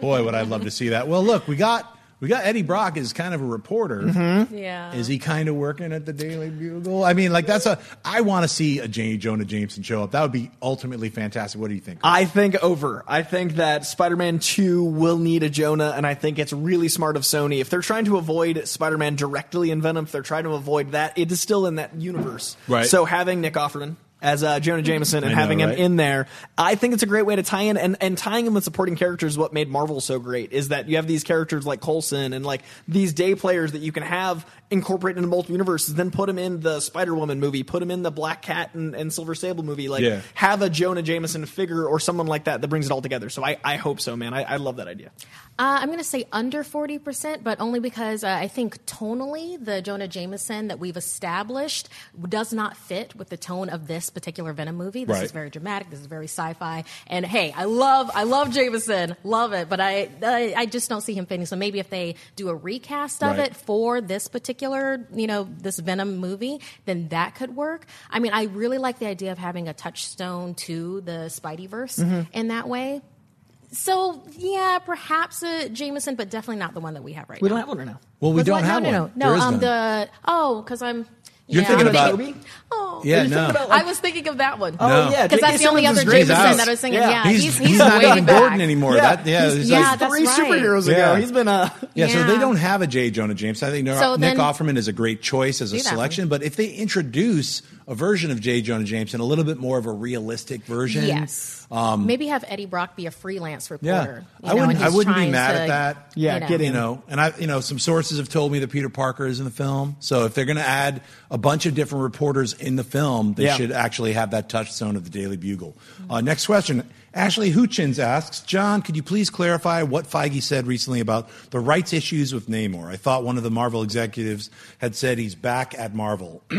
Boy, would I love to see that. Well, look, we got we got Eddie Brock is kind of a reporter. Mm-hmm. Yeah. Is he kind of working at the Daily Bugle? I mean, like that's a. I want to see a J. Jonah Jameson show up. That would be ultimately fantastic. What do you think? I think over. I think that Spider-Man 2 will need a Jonah, and I think it's really smart of Sony. If they're trying to avoid Spider-Man directly in Venom, if they're trying to avoid that, it is still in that universe. Right. So having Nick Offerman as uh, Jonah Jameson and know, having him right? in there, I think it's a great way to tie in. And, and tying him with supporting characters is what made Marvel so great, is that you have these characters like Coulson and like these day players that you can have incorporate into multiple universes, then put him in the Spider-Woman movie, put him in the Black Cat and, and Silver Sable movie. Like, Yeah. have a Jonah Jameson figure or someone like that that brings it all together. So I, I hope so, man. I, I love that idea. Uh, I'm going to say under 40%, but only because uh, I think tonally, the Jonah Jameson that we've established does not fit with the tone of this particular Venom movie. This Right. is very dramatic. This is very sci-fi. And hey, I love, I love Jameson, love it, but I, I, I just don't see him fitting. So maybe if they do a recast of Right. it for this particular, you know, this Venom movie, then that could work. I mean, I really like the idea of having a touchstone to the Spideyverse Mm-hmm. in that way. So yeah, perhaps a Jameson, but definitely not the one that we have right We now. We don't have one right now. Well, we What's don't what? have no, no, one. No, There no, is um, the oh, because I'm. You're yeah, thinking I'm about- Tobey? Oh, Yeah, no. thinking about, I was thinking of that one. Oh, No. yeah. because that's the only other is great. Jameson that I was thinking. Yeah. Yeah, he's, he's, he's, he's, not way even. Gordon anymore. Yeah. That, yeah, He's- it's yeah, like- that's three right. superheroes ago. Yeah. He's been uh Yeah, so they don't have a J. Jonah Jameson. I think Nick So Nick then- Offerman is a great choice as a selection. But if they introduce a version of J. Jonah Jameson, a little bit more of a realistic version, Yes. Um, Maybe have Eddie Brock be a freelance reporter. yeah, I know, wouldn't. and I wouldn't be mad to, at that. Yeah, you know. get you know, and I, you know, some sources have told me that Peter Parker is in the film. So if they're going to add a bunch of different reporters in the film, they Yeah. should actually have that touchstone of the Daily Bugle. Uh, next question. Ashley Hutchins asks, Jon, could you please clarify what Feige said recently about the rights issues with Namor? I thought one of the Marvel executives had said he's back at Marvel. <clears throat>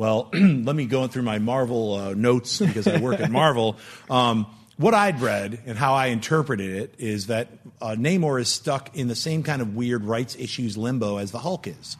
well, <clears throat> let me go through my Marvel uh, notes because I work at <laughs> Marvel. Um, what I'd read and how I interpreted it is that uh, Namor is stuck in the same kind of weird rights issues limbo as the Hulk is.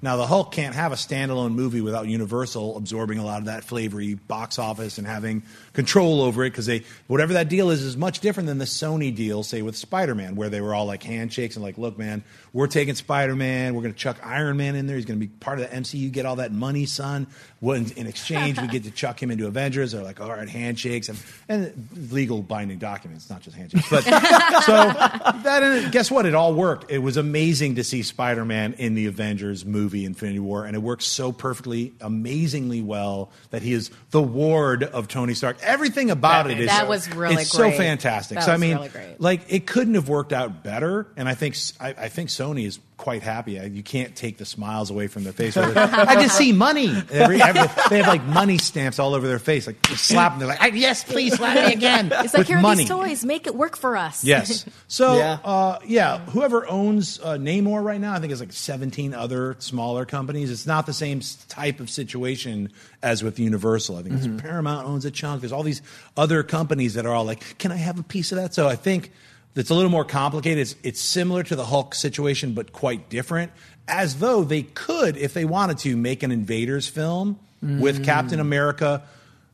Now, the Hulk can't have a standalone movie without Universal absorbing a lot of that flavory box office and having control over it because they whatever that deal is is much different than the Sony deal, say with Spider-Man, where they were all like handshakes and like, look, man, we're taking Spider-Man, we're going to chuck Iron Man in there, he's going to be part of the MCU, get all that money, son. Well, in, in exchange, we get to chuck him into Avengers. They're like, all right, handshakes and and legal binding documents, not just handshakes. But <laughs> so that and guess what? It all worked. It was amazing to see Spider-Man in the Avengers movie Infinity War, and it works so perfectly, amazingly well that he is the ward of Tony Stark. Everything about it is That was really it's so fantastic. That so I mean, really great. like it couldn't have worked out better. And I think I, I think Sony is quite happy. You can't take the smiles away from their face. <laughs> I just see money. Every, every, they have like money stamps all over their face. Like they slap them. They're like, yes, please slap me again. <laughs> It's like with here are money. these toys, make it work for us. Yes. <laughs> So, Yeah. yeah. Uh, yeah, whoever owns uh, Namor right now, I think it's like 17 other smaller companies. It's not the same type of situation as with Universal. I think it's Paramount owns a chunk. There's all these other companies that are all like, can I have a piece of that? So I think it's a little more complicated. It's, it's similar to the Hulk situation, but quite different. As though they could, if they wanted to, make an Invaders film with mm. Captain America,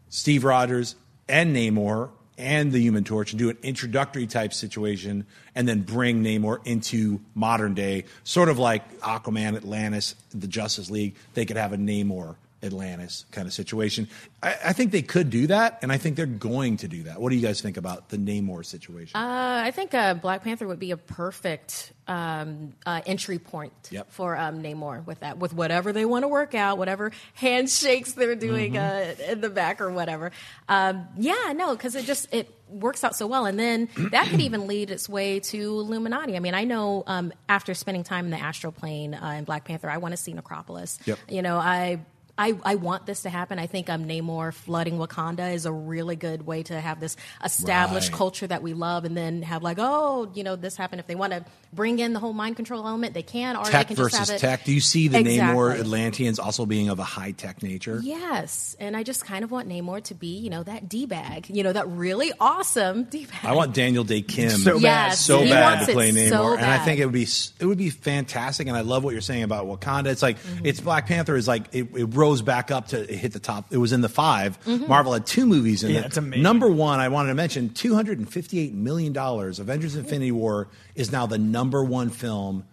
Steve Rogers and Namor and the Human Torch and do an introductory type situation and then bring Namor into modern day, sort of like Aquaman, Atlantis, the Justice League. They could have a Namor Atlantis kind of situation. I, I think they could do that, and I think they're going to do that. What do you guys think about the Namor situation? Uh, I think uh, Black Panther would be a perfect um, uh, entry point Yep. for um, Namor with that, with whatever they want to work out, whatever <laughs> handshakes they're doing Mm-hmm. uh, in the back or whatever. Um, yeah, no, because it just it works out so well, and then <clears throat> that could even lead its way to Illuminati. I mean, I know um, after spending time in the astral plane uh, in Black Panther, I want to see Necropolis. Yep. You know, I. I, I want this to happen. I think um, Namor flooding Wakanda is a really good way to have this established Right. culture that we love, and then have like, oh, you know, this happened. If they want to bring in the whole mind control element, they can, or tech they can just versus have it. tech. Do you see the Exactly. Namor Atlanteans also being of a high tech nature? Yes, and I just kind of want Namor to be, you know, that d bag, you know, that really awesome d bag. I want Daniel Dae Kim So bad. Yes, so he bad wants to it play Namor, so and I think it would be it would be fantastic. And I love what you're saying about Wakanda. It's like Mm-hmm. it's Black Panther is like it, it rose back up to hit the top. It was in the 5 Mm-hmm. Marvel had two movies in Yeah, it. it's amazing. Number one, I wanted to mention 258 million dollars. Avengers: Infinity War is now the number one film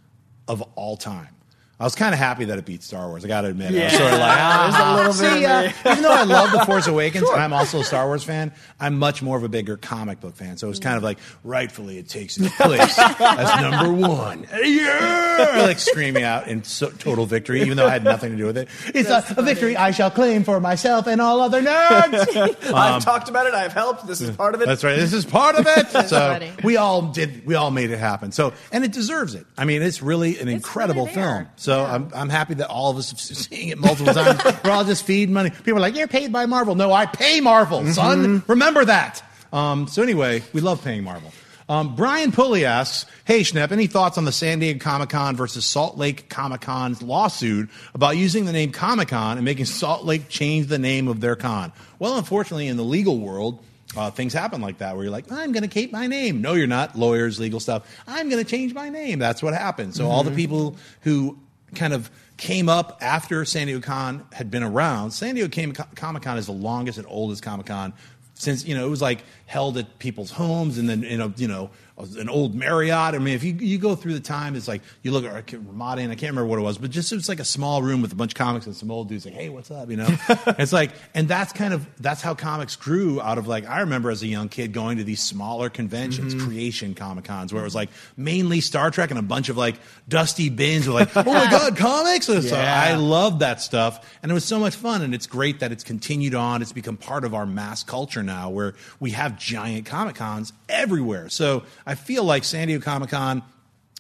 of all time. I was kind of happy that it beat Star Wars. I got to admit, I was sort of like, <laughs> There's a ah, little bit see me. <laughs> even though I love The Force Awakens, and I'm also a Star Wars fan, I'm much more of a bigger comic book fan. So it was kind of like, rightfully, it takes its <laughs> place as number one. Yeah! Like screaming out in so, total victory, even though I had nothing to do with it. It's a, a victory I shall claim for myself and all other nerds. I've talked about it. I've helped. This is part of it. Um, That's right. This is part of it. so funny. we all did. We all made it happen. So and it deserves it. I mean, it's really an incredible really film. So I'm I'm happy that all of us have <laughs> seen it multiple times. <laughs> We're all just feed money. People are like, "You're paid by Marvel." No, I pay Marvel, son. Remember that. Um, so anyway, we love paying Marvel. Um, Brian Pulley asks, "Hey Schnepp, any thoughts on the San Diego Comic Con versus Salt Lake Comic Con's lawsuit about using the name Comic Con and making Salt Lake change the name of their con?" Well, unfortunately, in the legal world, uh, things happen like that where you're like, I'm going to keep my name. No, you're not. Lawyers, legal stuff. I'm going to change my name. That's what happens. So all the people who kind of came up after San Diego Con had been around. San Diego Comic Con is the longest and oldest Comic Con since you know it was like held at people's homes and then in a you know an old Marriott. I mean, if you you go through the time, it's like you look at Ramada and I can't remember what it was, but just it was like a small room with a bunch of comics and some old dudes like, hey, what's up? You know, <laughs> it's like, and that's kind of that's how comics grew out of like I remember as a young kid going to these smaller conventions, mm-hmm. creation comic cons, where it was like mainly Star Trek and a bunch of like dusty bins with like, oh my <laughs> god, comics. And so Yeah. I love that stuff, and it was so much fun, and it's great that it's continued on. It's become part of our mass culture now, where we have giant comic cons everywhere. So I feel like San Diego Comic Con.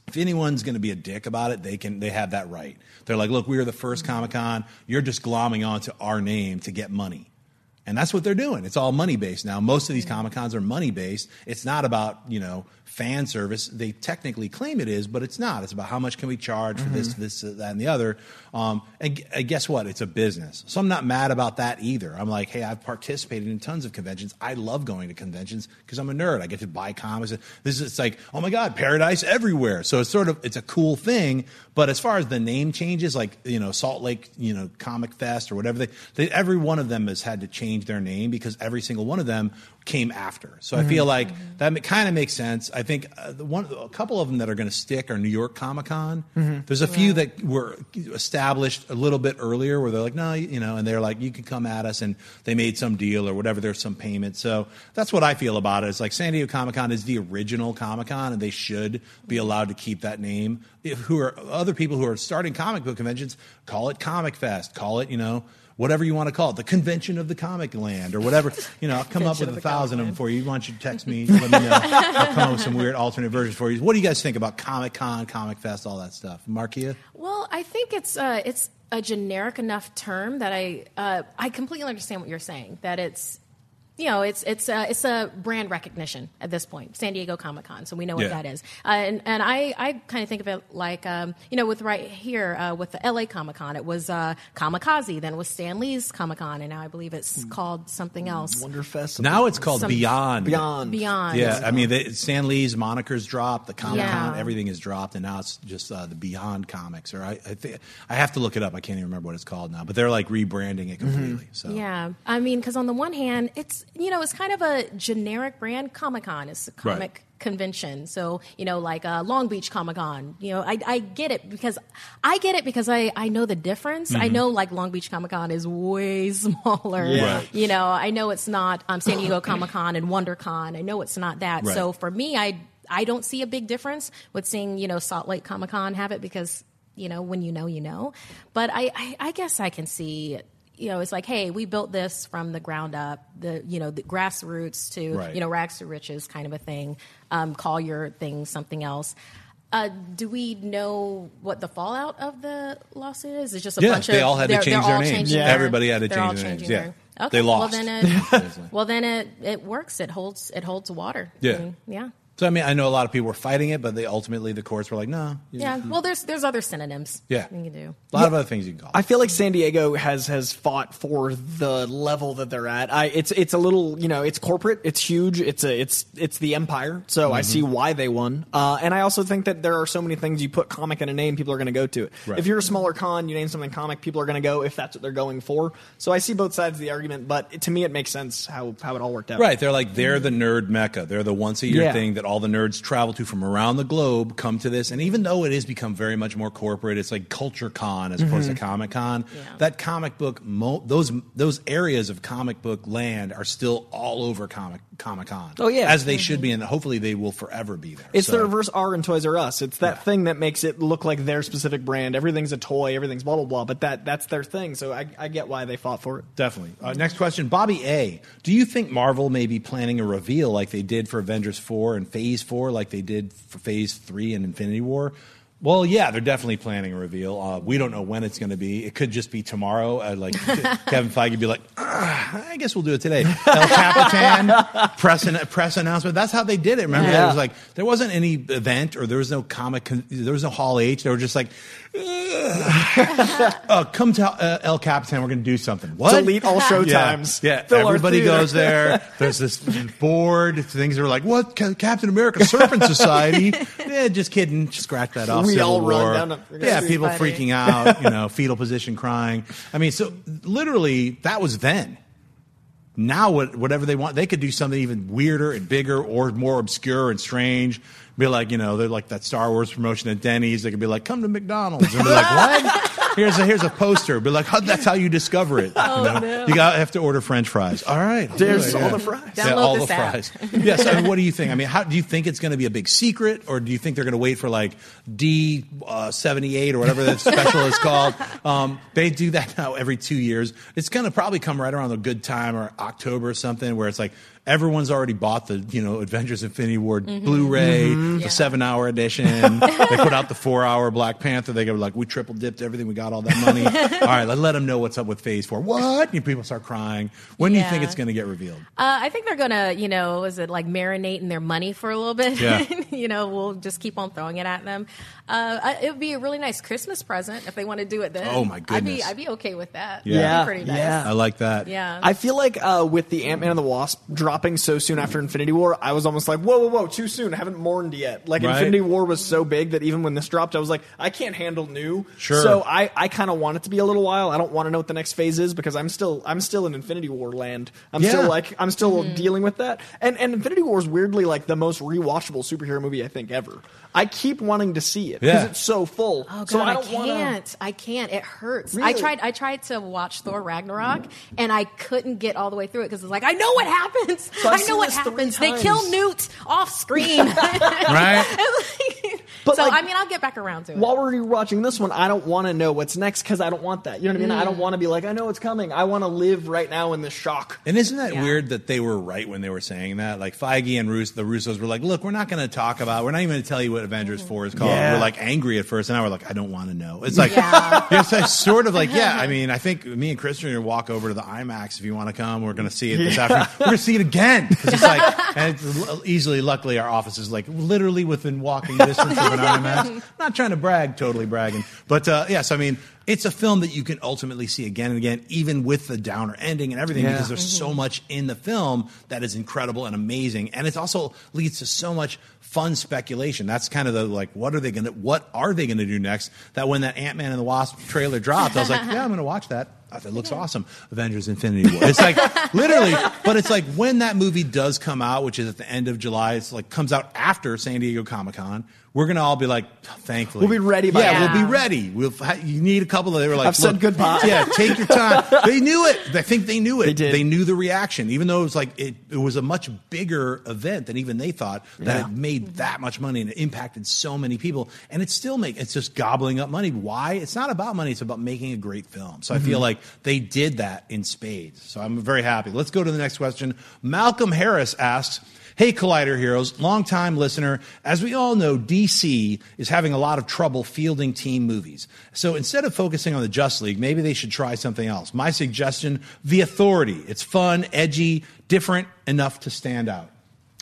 If anyone's going to be a dick about it, they can. They have that right. They're like, look, we are the first Comic Con. You're just glomming onto our name to get money. And that's what they're doing. It's all money based now. Most of these Comic Cons are money based. It's not about, you know, fan service. They technically claim it is, but it's not. It's about how much can we charge for this, this, that, and the other. Um, and, and guess what? It's a business. So I'm not mad about that either. I'm like, hey, I've participated in tons of conventions. I love going to conventions because I'm a nerd. I get to buy comics. This is it's like, oh my God, paradise everywhere. So it's sort of it's a cool thing. But as far as the name changes, like you know, Salt Lake, you know, Comic Fest or whatever, they, they every one of them has had to change their name because every single one of them came after. So I feel like that kind of makes sense. I think uh, the one, a couple of them that are going to stick are New York Comic Con. There's a few that were established a little bit earlier where they're like, no, you know, and they're like, you can come at us, and they made some deal or whatever. There's some payment. So that's what I feel about it. It's like San Diego Comic Con is the original Comic Con, and they should be allowed to keep that name. If who are other people who are starting comic book conventions, call it Comic Fest, call it, you know whatever you want to call it, the convention of the comic land or whatever. You know, I'll come up with a thousand of them for you. Why don't you text me? Let me know. I'll come up with some weird alternate versions for you. What do you guys think about Comic Con, Comic Fest, all that stuff? Markeia? Well, I think it's uh, it's a generic enough term that I uh, I completely understand what you're saying. That it's you know it's it's uh, it's a brand recognition at this point. San Diego Comic Con, so we know what Yeah. that is. Uh, and and I I kind of think of it like um, you know with right here uh, with the LA Comic Con, it was uh, Comikaze, then it was Stan Lee's Comic Con, and now I believe it's called something else. Wonderfest. Now it's called Some- Beyond. Beyond. Beyond. Yeah, I mean, the, Stan Lee's moniker's dropped, the Comic Con, Yeah. everything is dropped, and now it's just uh, the Beyond Comics. Or I, I think I have to look it up. I can't even remember what it's called now, but they're like rebranding it completely. So Yeah, I mean, because on the one hand, it's you know it's kind of a generic brand. Comic Con is a Right. comic convention, so you know like uh, Long Beach Comic Con. You know, I, I get it because I get it because I I know the difference. I Mhm. know like Long Beach Comic Con is way <laughs> smaller. Yeah. Right. You know, I know it's not um, San Diego Comic Con and WonderCon. I know it's not that. Right. So for me, I I don't see a big difference with seeing you know Salt Lake Comic Con have it because you know when you know you know. But I I, I guess I can see. You know, it's like, hey, we built this from the ground up, the you know, the grassroots to Right. you know, rags to riches kind of a thing. Um, call your thing something else. Uh, do we know what the fallout of the lawsuit is? It's just a yeah, bunch of they all had to change their names. changing their- Everybody had to change their names. changing Yeah, their- they Okay, lost. Well, then it, <laughs> well, then it, it works. It holds it holds water. I Yeah. mean, yeah. So I mean, I know a lot of people were fighting it, but they ultimately the courts were like, no. you- Yeah. you- Well, there's there's other synonyms. Yeah. You can do. a lot of other things you can call. I feel like San Diego has has fought for the level that they're at. I it's it's a little you know it's corporate, it's huge, it's a it's it's the empire. So I Mhm. see why they won. Uh, and I also think that there are so many things you put comic in a name, people are going to go to it. Right. If you're a smaller con, you name something comic, people are going to go if that's what they're going for. So I see both sides of the argument, but to me it makes sense how how it all worked out. Right, they're like they're the nerd mecca. They're the once a year Yeah. thing that all the nerds travel to from around the globe, come to this. And even though it has become very much more corporate, it's like Culture Con as opposed Mhm. to Comic Con. That comic book, mo- those those areas of comic book land are still all over comic Comic Con. Oh, yeah. as they should be, and hopefully they will forever be there. It's So- the reverse R in Toys R Us. It's that thing that makes it look like their specific brand. Everything's a toy, everything's blah blah blah. But that that's their thing. So I, I get why they fought for it. Definitely. Uh, next question, Bobby A. Do you think Marvel may be planning a reveal like they did for Avengers four and Phase four, like they did for Phase three in Infinity War? Well, yeah, they're definitely planning a reveal. Uh, we don't know when it's going to be. It could just be tomorrow. Uh, like <laughs> Kevin Feige would be like, "Ah, I guess we'll do it today. <laughs> El Capitan press an, press announcement. That's how they did it. Remember, Yeah. it was like there wasn't any event or there was no comic. Con- there was no Hall H. They were just like, <laughs> uh, come to uh, El Capitan. We're going to do something. What? Delete all show Yeah. times. Yeah, our everybody goes there. There's this board. Things are like, what? Ca- Captain America Serpent Society? <laughs> yeah, just kidding. Scratch that off. We Civil all run down to- yeah, people Fighter. freaking out. You know, <laughs> fetal position, crying. I mean, so literally, that was then. Now, whatever they want, they could do something even weirder and bigger or more obscure and strange. Be like, you know, they're like that Star Wars promotion at Denny's. They could be like, come to McDonald's. And be like, what? <laughs> Here's a, here's a poster. Be like, that's how you discover it. Oh, you know? no. You got have to order French fries. All right. There's Yeah. all the fries. Yeah, all this the app. fries. yes. I mean, what do you think? I mean, how do you think it's going to be a big secret, or do you think they're going to wait for like D uh, seventy eight or whatever that special is called? Um, they do that now every two years. It's going to probably come right around a good time or October or something, where it's like everyone's already bought the you know Avengers Infinity War Blu-ray, Mhm. the Yeah. seven hour edition. <laughs> they put out the four hour Black Panther. They go like, we triple dipped everything. We got all that money. <laughs> all right, let, let them know what's up with Phase Four. What? And people start crying. When do you think it's going to get revealed? Uh, I think they're gonna, you know, is it like marinate in their money for a little bit? Yeah. <laughs> you know, we'll just keep on throwing it at them. Uh, it would be a really nice Christmas present if they want to do it then. Oh, my I'd goodness. be, I'd be okay with that. Yeah. That'd be pretty nice. Yeah. I like that. Yeah. I feel like uh, with the Ant Man and the Wasp dropping so soon after Infinity War, I was almost like, whoa, whoa, whoa, too soon. I haven't mourned yet. Like Right. Infinity War was so big that even when this dropped, I was like, I can't handle new. Sure. So I, I kind of want it to be a little while. I don't want to know what the next phase is because I'm still I'm still in Infinity War land. I'm Yeah. still like I'm still mm-hmm. dealing with that. And and Infinity War is weirdly like the most rewatchable superhero movie I think ever. I keep wanting to see it because Yeah. it's so full. Oh god, so I I, don't wanna- can't. I can't. It hurts. I tried. I tried to watch Thor Ragnarok, and I couldn't get all the way through it because it's like I know what happens. <laughs> So I've I seen know what happens. They kill Newt off screen. <laughs> Right? <laughs> But so like- I mean I'll get back around to it. While we're rewatching this one, I don't want to know what's next because I don't want that. You know what I mean? I Mm. don't want to be like, I know it's coming. I want to live right now in the shock. And isn't that weird that they were right when they were saying that? Like Feige and Rus- the Russos were like, "Look, we're not going to talk about. We're not even going to tell you what Avengers Four is called." Yeah. We're like angry at first, and now we're like, "I don't want to know." It's like, <laughs> it's like sort of like, yeah. I <laughs> mean, I think me and Christian are going to walk over to the IMAX if you want to come. We're going to see it this Yeah. afternoon. We're going to see it again because it's like, <laughs> and it's easily, luckily, our office is like literally within walking distance of an IMAX. Not trying to brag, totally bragging, but uh, yes, I mean. It's a film that you can ultimately see again and again, even with the downer ending and everything, Yeah. because there's so mm-hmm. much in the film that is incredible and amazing, and it also leads to so much fun speculation. That's kind of the like, what are they gonna, what are they gonna do next? That when that Ant Man and the Wasp trailer dropped, I was like, <laughs> yeah, I'm gonna watch that. I thought it looks awesome. Avengers: Infinity War. It's like <laughs> literally, but it's like when that movie does come out, which is at the end of July. It's like comes out after San Diego Comic Con. We're gonna all be like, thankfully, We'll be ready by yeah, then. we'll be ready. We'll. You need a couple of. They were like, I've said goodbye." Yeah, take your time. <laughs> they knew it. I think they knew it. They did. They knew the reaction, even though it was like it, it was a much bigger event than even they thought. That Yeah. it made that much money and it impacted so many people, and it's still make it's just gobbling up money. Why? It's not about money. It's about making a great film. So I feel Mhm. Like they did that in spades. So I'm very happy. Let's go to the next question. Malcolm Harris asks. Hey, Collider Heroes, longtime listener. As we all know, DC is having a lot of trouble fielding team movies. So instead of focusing on the Just League, maybe they should try something else. My suggestion The Authority. It's fun, edgy, different enough to stand out.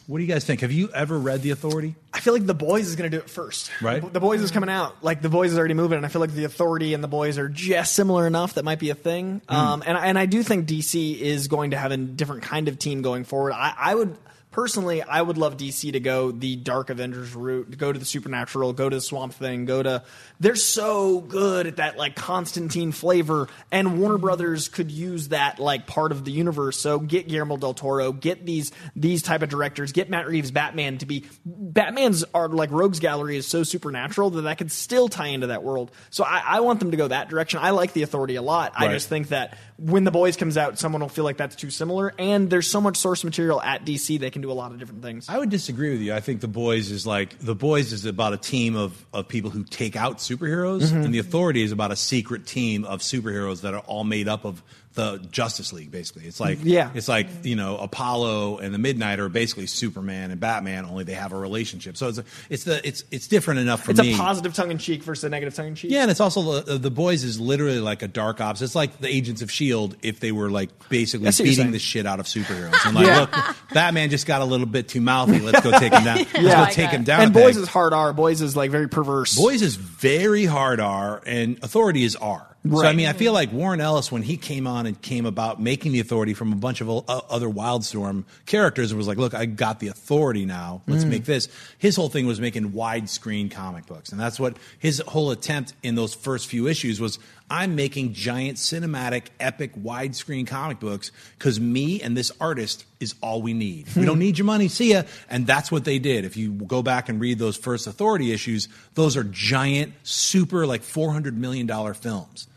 What do you guys think? Have you ever read The Authority? I feel like the boys is going to do it first. Right. The boys is coming out. Like the boys is already moving, and I feel like the authority and the boys are just similar enough that might be a thing. Mm. Um, and and I do think DC is going to have a different kind of team going forward. I, I would. Personally, I would love DC to go the Dark Avengers route, go to the Supernatural, go to the Swamp Thing, go to. They're so good at that like Constantine flavor, and Warner Brothers could use that like part of the universe. So get Guillermo del Toro, get these these type of directors, get Matt Reeves Batman to be Batman's are like Rogues Gallery is so supernatural that that could still tie into that world. So I, I want them to go that direction. I like the Authority a lot. I just think that when the boys comes out, someone will feel like that's too similar, and there's so much source material at DC they can do a lot of different things. I would disagree with you. I think The Boys is like The Boys is about a team of, of people who take out superheroes, Mhm. and The Authority is about a secret team of superheroes that are all made up of the Justice League. Basically, it's like Yeah. it's like you know Apollo and the Midnighter are basically Superman and Batman, only they have a relationship. So it's a, it's the it's it's different enough for It's me. a positive tongue in cheek versus a negative tongue in cheek. Yeah, and it's also the, the boys is literally like a dark ops. It's like the Agents of Shield if they were like basically I see what you're beating the shit out of superheroes. And like, Yeah. look, Batman just got a little bit too mouthy. Let's go take him down. <laughs> Let's go take him down. And boys peg. is hard R. Boys is like very perverse. Boys is very hard R, and Authority is R. So I mean, I feel like Warren Ellis when he came on and came about making the Authority from a bunch of other Wildstorm characters, was like, look, I got the Authority now. Let's Mm. make this. His whole thing was making widescreen comic books, and that's what his whole attempt in those first few issues was. I'm making giant cinematic, epic, widescreen comic books because me and this artist is all we need. we don't need your money. See ya. And that's what they did. If you go back and read those first Authority issues, those are giant, super, like $400 million films.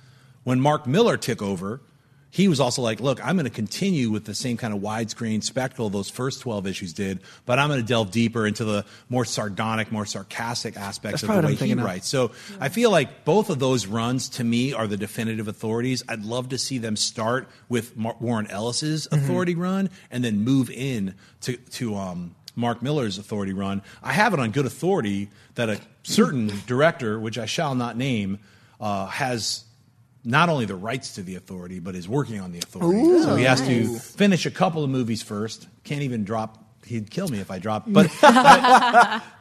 When Mark Millar took over, he was also like, look, I'm going to continue with the same kind of widescreen spectacle those first 12 issues did, but I'm going to delve deeper into the more sardonic, more sarcastic aspects That's of the way he writes. So I feel like both of those runs to me are the definitive authorities. I'd love to see them start with Mar- Warren Ellis's Mm-hmm. authority run and then move in to, to um, Mark Millar's authority run. I have it on good authority that a certain <laughs> director, which I shall not name, uh, has not only the rights to the authority, but is working on the authority. Ooh, so he has nice. to finish a couple of movies first. Can't even drop. He'd kill me if I dropped. <laughs> But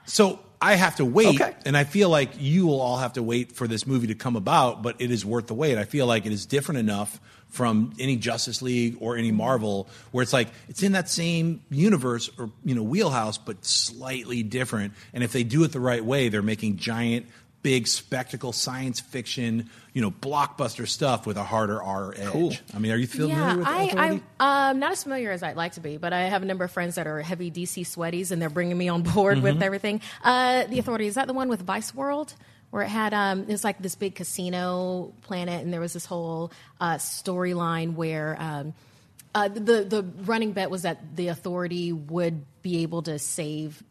so I have to wait, Okay. and I feel like you will all have to wait for this movie to come about. But it is worth the wait. I feel like it is different enough from any Justice League or any Marvel, where it's like it's in that same universe or you know wheelhouse, but slightly different. And if they do it the right way, they're making giant, big spectacle science fiction, you know, blockbuster stuff with a harder R edge. Cool. I mean, are you familiar yeah, with I, Authority? I, um, not as familiar as I'd like to be, but I have a number of friends that are heavy DC sweaties, and they're bringing me on <laughs> board with Mhm. everything. Uh, the Authority is that the one with Vice World? Where it had um, it's like this big casino planet, and there was this whole uh, storyline where um, uh, the the running bet was that the Authority would be able to save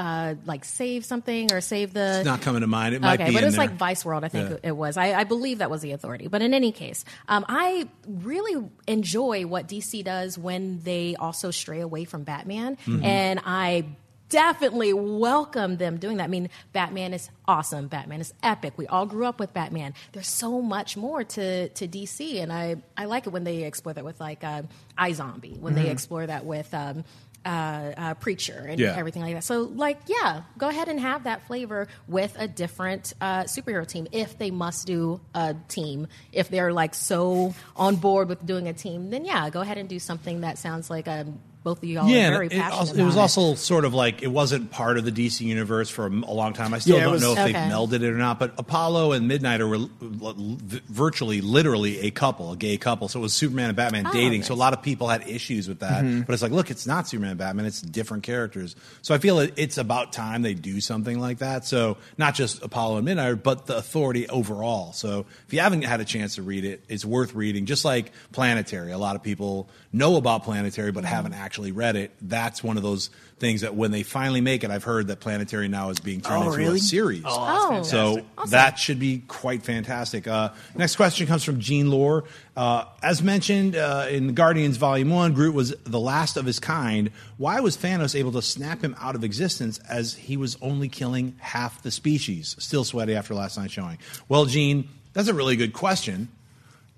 uh, like save something or save the. It's not coming to mind. It might okay, be but was like Vice World, I think Yeah. it was. I, I believe that was the authority. But in any case, um, I really enjoy what DC does when they also stray away from Batman, Mhm. and I definitely welcome them doing that. I mean, Batman is awesome. Batman is epic. We all grew up with Batman. There's so much more to, to DC, and I, I like it when they explore that with like uh, iZombie, when they Mhm. explore that with um, uh, uh, Preacher and Yeah. everything like that. So, like, yeah, go ahead and have that flavor with a different uh, superhero team if they must do a team. If they're like so on board with doing a team, then yeah, go ahead and do something that sounds like um, both of y'all yeah, are very and it, passionate also, it was also sort of like it wasn't part of the DC universe for a long time. I still Yeah, don't was- know if Okay. they've melded it or not. But Apollo and Midnighter were l- l- v- virtually, literally a couple, a gay couple. So it was Superman and Batman Oh, dating. nice. So a lot of people had issues with that. Mm-hmm. Mhm. But it's like, look, it's not Superman and Batman. It's different characters. So I feel it, it's about time they do something like that. So not just Apollo and Midnighter, but the Authority overall. So if you haven't had a chance to read it, it's worth reading. Just like Planetary, a lot of people know about Planetary but haven't actually read it. That's one of those things that when they finally make it, I've heard that Planetary now is being turned Oh, into really? a series. Oh, that's Oh. so. Awesome. that should be quite fantastic. Uh, next question comes from Gene Lore. Uh, as mentioned uh, in Guardians Volume 1, Groot was the last of his kind. Why was Thanos able to snap him out of existence as he was only killing half the species? Still sweaty after last night's showing. Well, Gene, that's a really good question.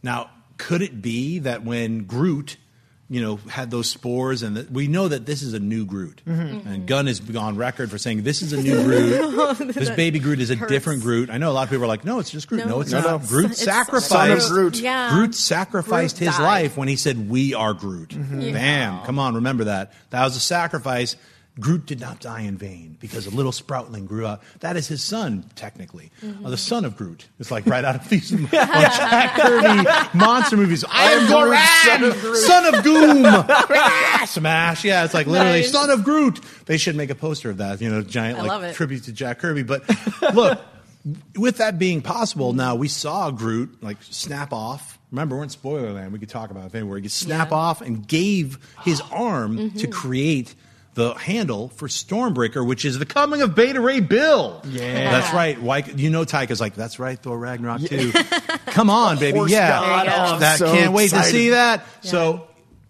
Now, could it be that when Groot, you know, had those spores, and the, we know that this is a new Groot, Mhm. and Gunn has gone record for saying this is a <laughs> new Groot. <laughs> this baby Groot is a hurts. different Groot. I know a lot of people are like, no, it's just Groot. No, No, it's no, not. no. Groot It's sacrificed. Son of Groot. Yeah. Groot sacrificed Groot his life when he said, "We are Groot." Mhm. Bam! Come on, remember that. That was a sacrifice. Groot did not die in vain because a little sproutling grew up. That is his son, technically, Mhm. Uh, the son of Groot. It's like right out of these <laughs> Jack Kirby monster movies. <laughs> I am Groot, son of Groot. son of Goom. <laughs> Smash! Yeah, it's like literally Nice. son of Groot. They should make a poster of that. You know, giant I like tribute to Jack Kirby. But look, with that being possible, now we saw Groot like snap off. Remember, we're in Spoilerland. We could talk about it where he could snap off and gave his <gasps> arm to Mhm. create the handle for Stormbreaker, which is the coming of Beta Ray Bill. Yeah. that's right. Why, you know, Taika is like, that's right. Thor Ragnarok too. Come on, baby. Horse yeah, God. I'm that so can't wait to see that. So.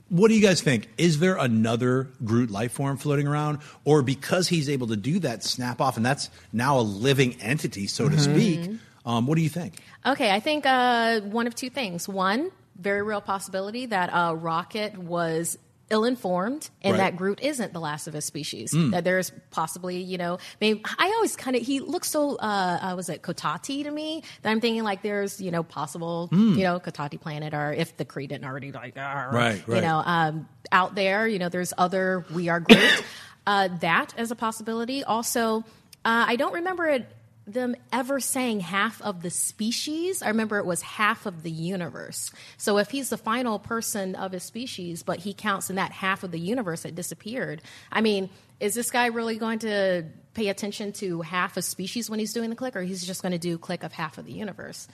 What do you guys think? Is there another Groot life form floating around? Or because he's able to do that snap off, and that's now a living entity, so to Mhm. speak, um, what do you think? Okay, I think uh, one of two things. One, very real possibility that uh, Rocket was ill-informed and Right. that Groot isn't the last of his species. Mm. That there's possibly, you know, maybe I always kind of he looks so uh, uh was it Cotati to me that I'm thinking like there's you know possible Mm. you know Cotati planet or if the Kree didn't already like "Arr," Right, you know um, out there you know there's other we are Groot <coughs> uh, that as a possibility. Also, uh, I don't remember it them ever saying half of the species. I remember it was half of the universe. So if he's the final person of his species, but he counts in that half of the universe that disappeared, I mean, is this guy really going to pay attention to half a species when he's doing the click, or he's just going to do click of half of the universe?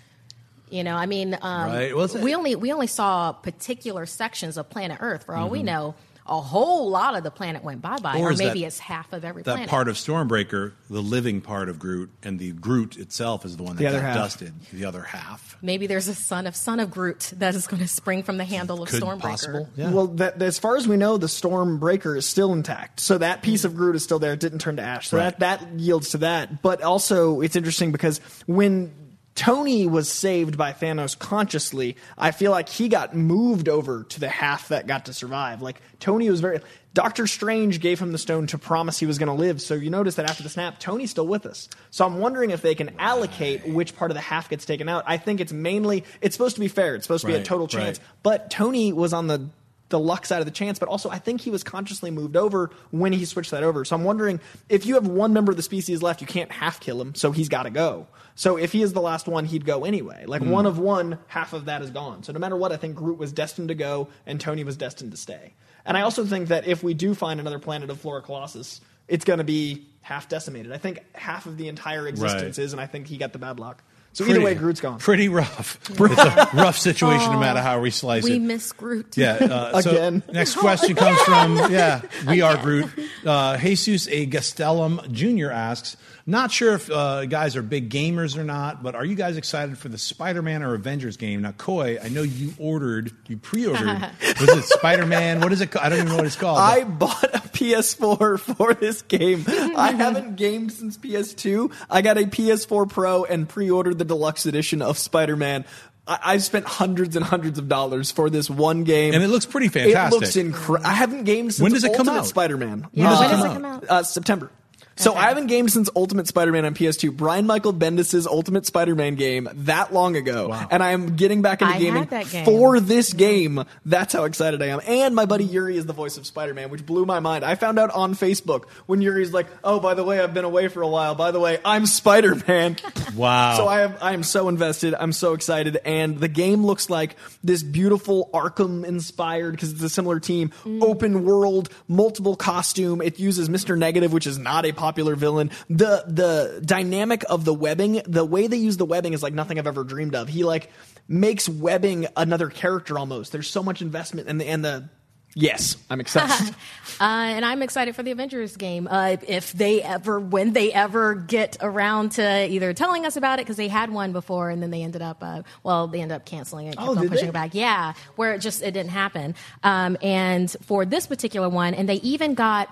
You know, I mean, um, Right. Well, we only we only saw particular sections of planet Earth. For all we Mhm. know, a whole lot of the planet went bye bye, Or or, maybe that- it's half of every That planet. part of Stormbreaker, the living part of Groot, and the Groot itself is the one that The got half. dusted. The other half. Maybe there's a son of son of Groot that is going to spring from the handle of Could Stormbreaker. possible. Well, that, as far as we know, the Stormbreaker is still intact. So that mm. piece of Groot is still there. It didn't turn to ash. So Right. that, that yields to that. But also, it's interesting because when Tony was saved by Thanos consciously, I feel like he got moved over to the half that got to survive. Like, Tony was very. Doctor Strange gave him the stone to promise he was going to live. So you notice that after the snap, Tony's still with us. So I'm wondering if they can allocate which part of the half gets taken out. I think it's mainly. It's supposed to be fair. It's supposed to be a Right, total right. chance. But Tony was on the the luck side of the chance, but also I think he was consciously moved over when he switched that over. So I'm wondering if you have one member of the species left, you can't half kill him, so he's got to go. So if he is the last one, he'd go anyway. Like Hmm. one of one, half of that is gone. So no matter what, I think Groot was destined to go, and Tony was destined to stay. And I also think that if we do find another planet of Flora Colossus, it's going to be half decimated. I think half of the entire existence Right. is, and I think he got the bad luck. So either way, Groot's gone. Pretty rough. <laughs> it's a rough situation, no matter how we slice we it. We miss Groot. Yeah. Uh, <laughs> so Again. next question comes from <laughs> yeah, we are Groot. Uh, Jesus A. Gastelum Jr. asks, not sure if uh, guys are big gamers or not, but are you guys excited for the Spider-Man or Avengers game? Now, Coy, I know you ordered, you pre-ordered. <laughs> was it Spider-Man? What is it? called? I don't even know what it's called. I bought a PS4 for this game. <laughs> I haven't gamed since PS2. I got a PS4 Pro and pre-ordered the deluxe edition of Spider-Man. I- I've spent hundreds and hundreds of dollars for this one game, And it looks pretty fantastic. It looks incredible. I haven't gamed since When does it come out? Spider-Man. Yeah, does when come does it come out? Uh, September. So I haven't gamed since Ultimate Spider-Man on PS2. Brian Michael Bendis' Ultimate Spider-Man game that long ago, and I am getting back into I gaming game. for this game. That's how excited I am. And my buddy Yuri is the voice of Spider-Man, which blew my mind. I found out on Facebook when Yuri's like, "Oh, by the way, I've been away for a while. By the way, I'm Spider-Man." <laughs> wow. So I am I am so invested. I'm so excited, and the game looks like this beautiful Arkham inspired because it's a similar team, mm. open world, multiple costume. It uses Mister Negative, which is not a popular villain. The the dynamic of the webbing, the way they use the webbing is like nothing I've ever dreamed of. He like makes webbing another character almost. There's so much investment, and the and the yes, I'm excited. <laughs> Uh, and I'm excited for the Avengers game. Uh, if they ever, when they ever get around to either telling us about it, because they had one before and then they ended up, uh, well, they ended up canceling it, kept Oh, on pushing they? it back. Yeah, where it just it didn't happen. Um, and for this particular one, and they even got.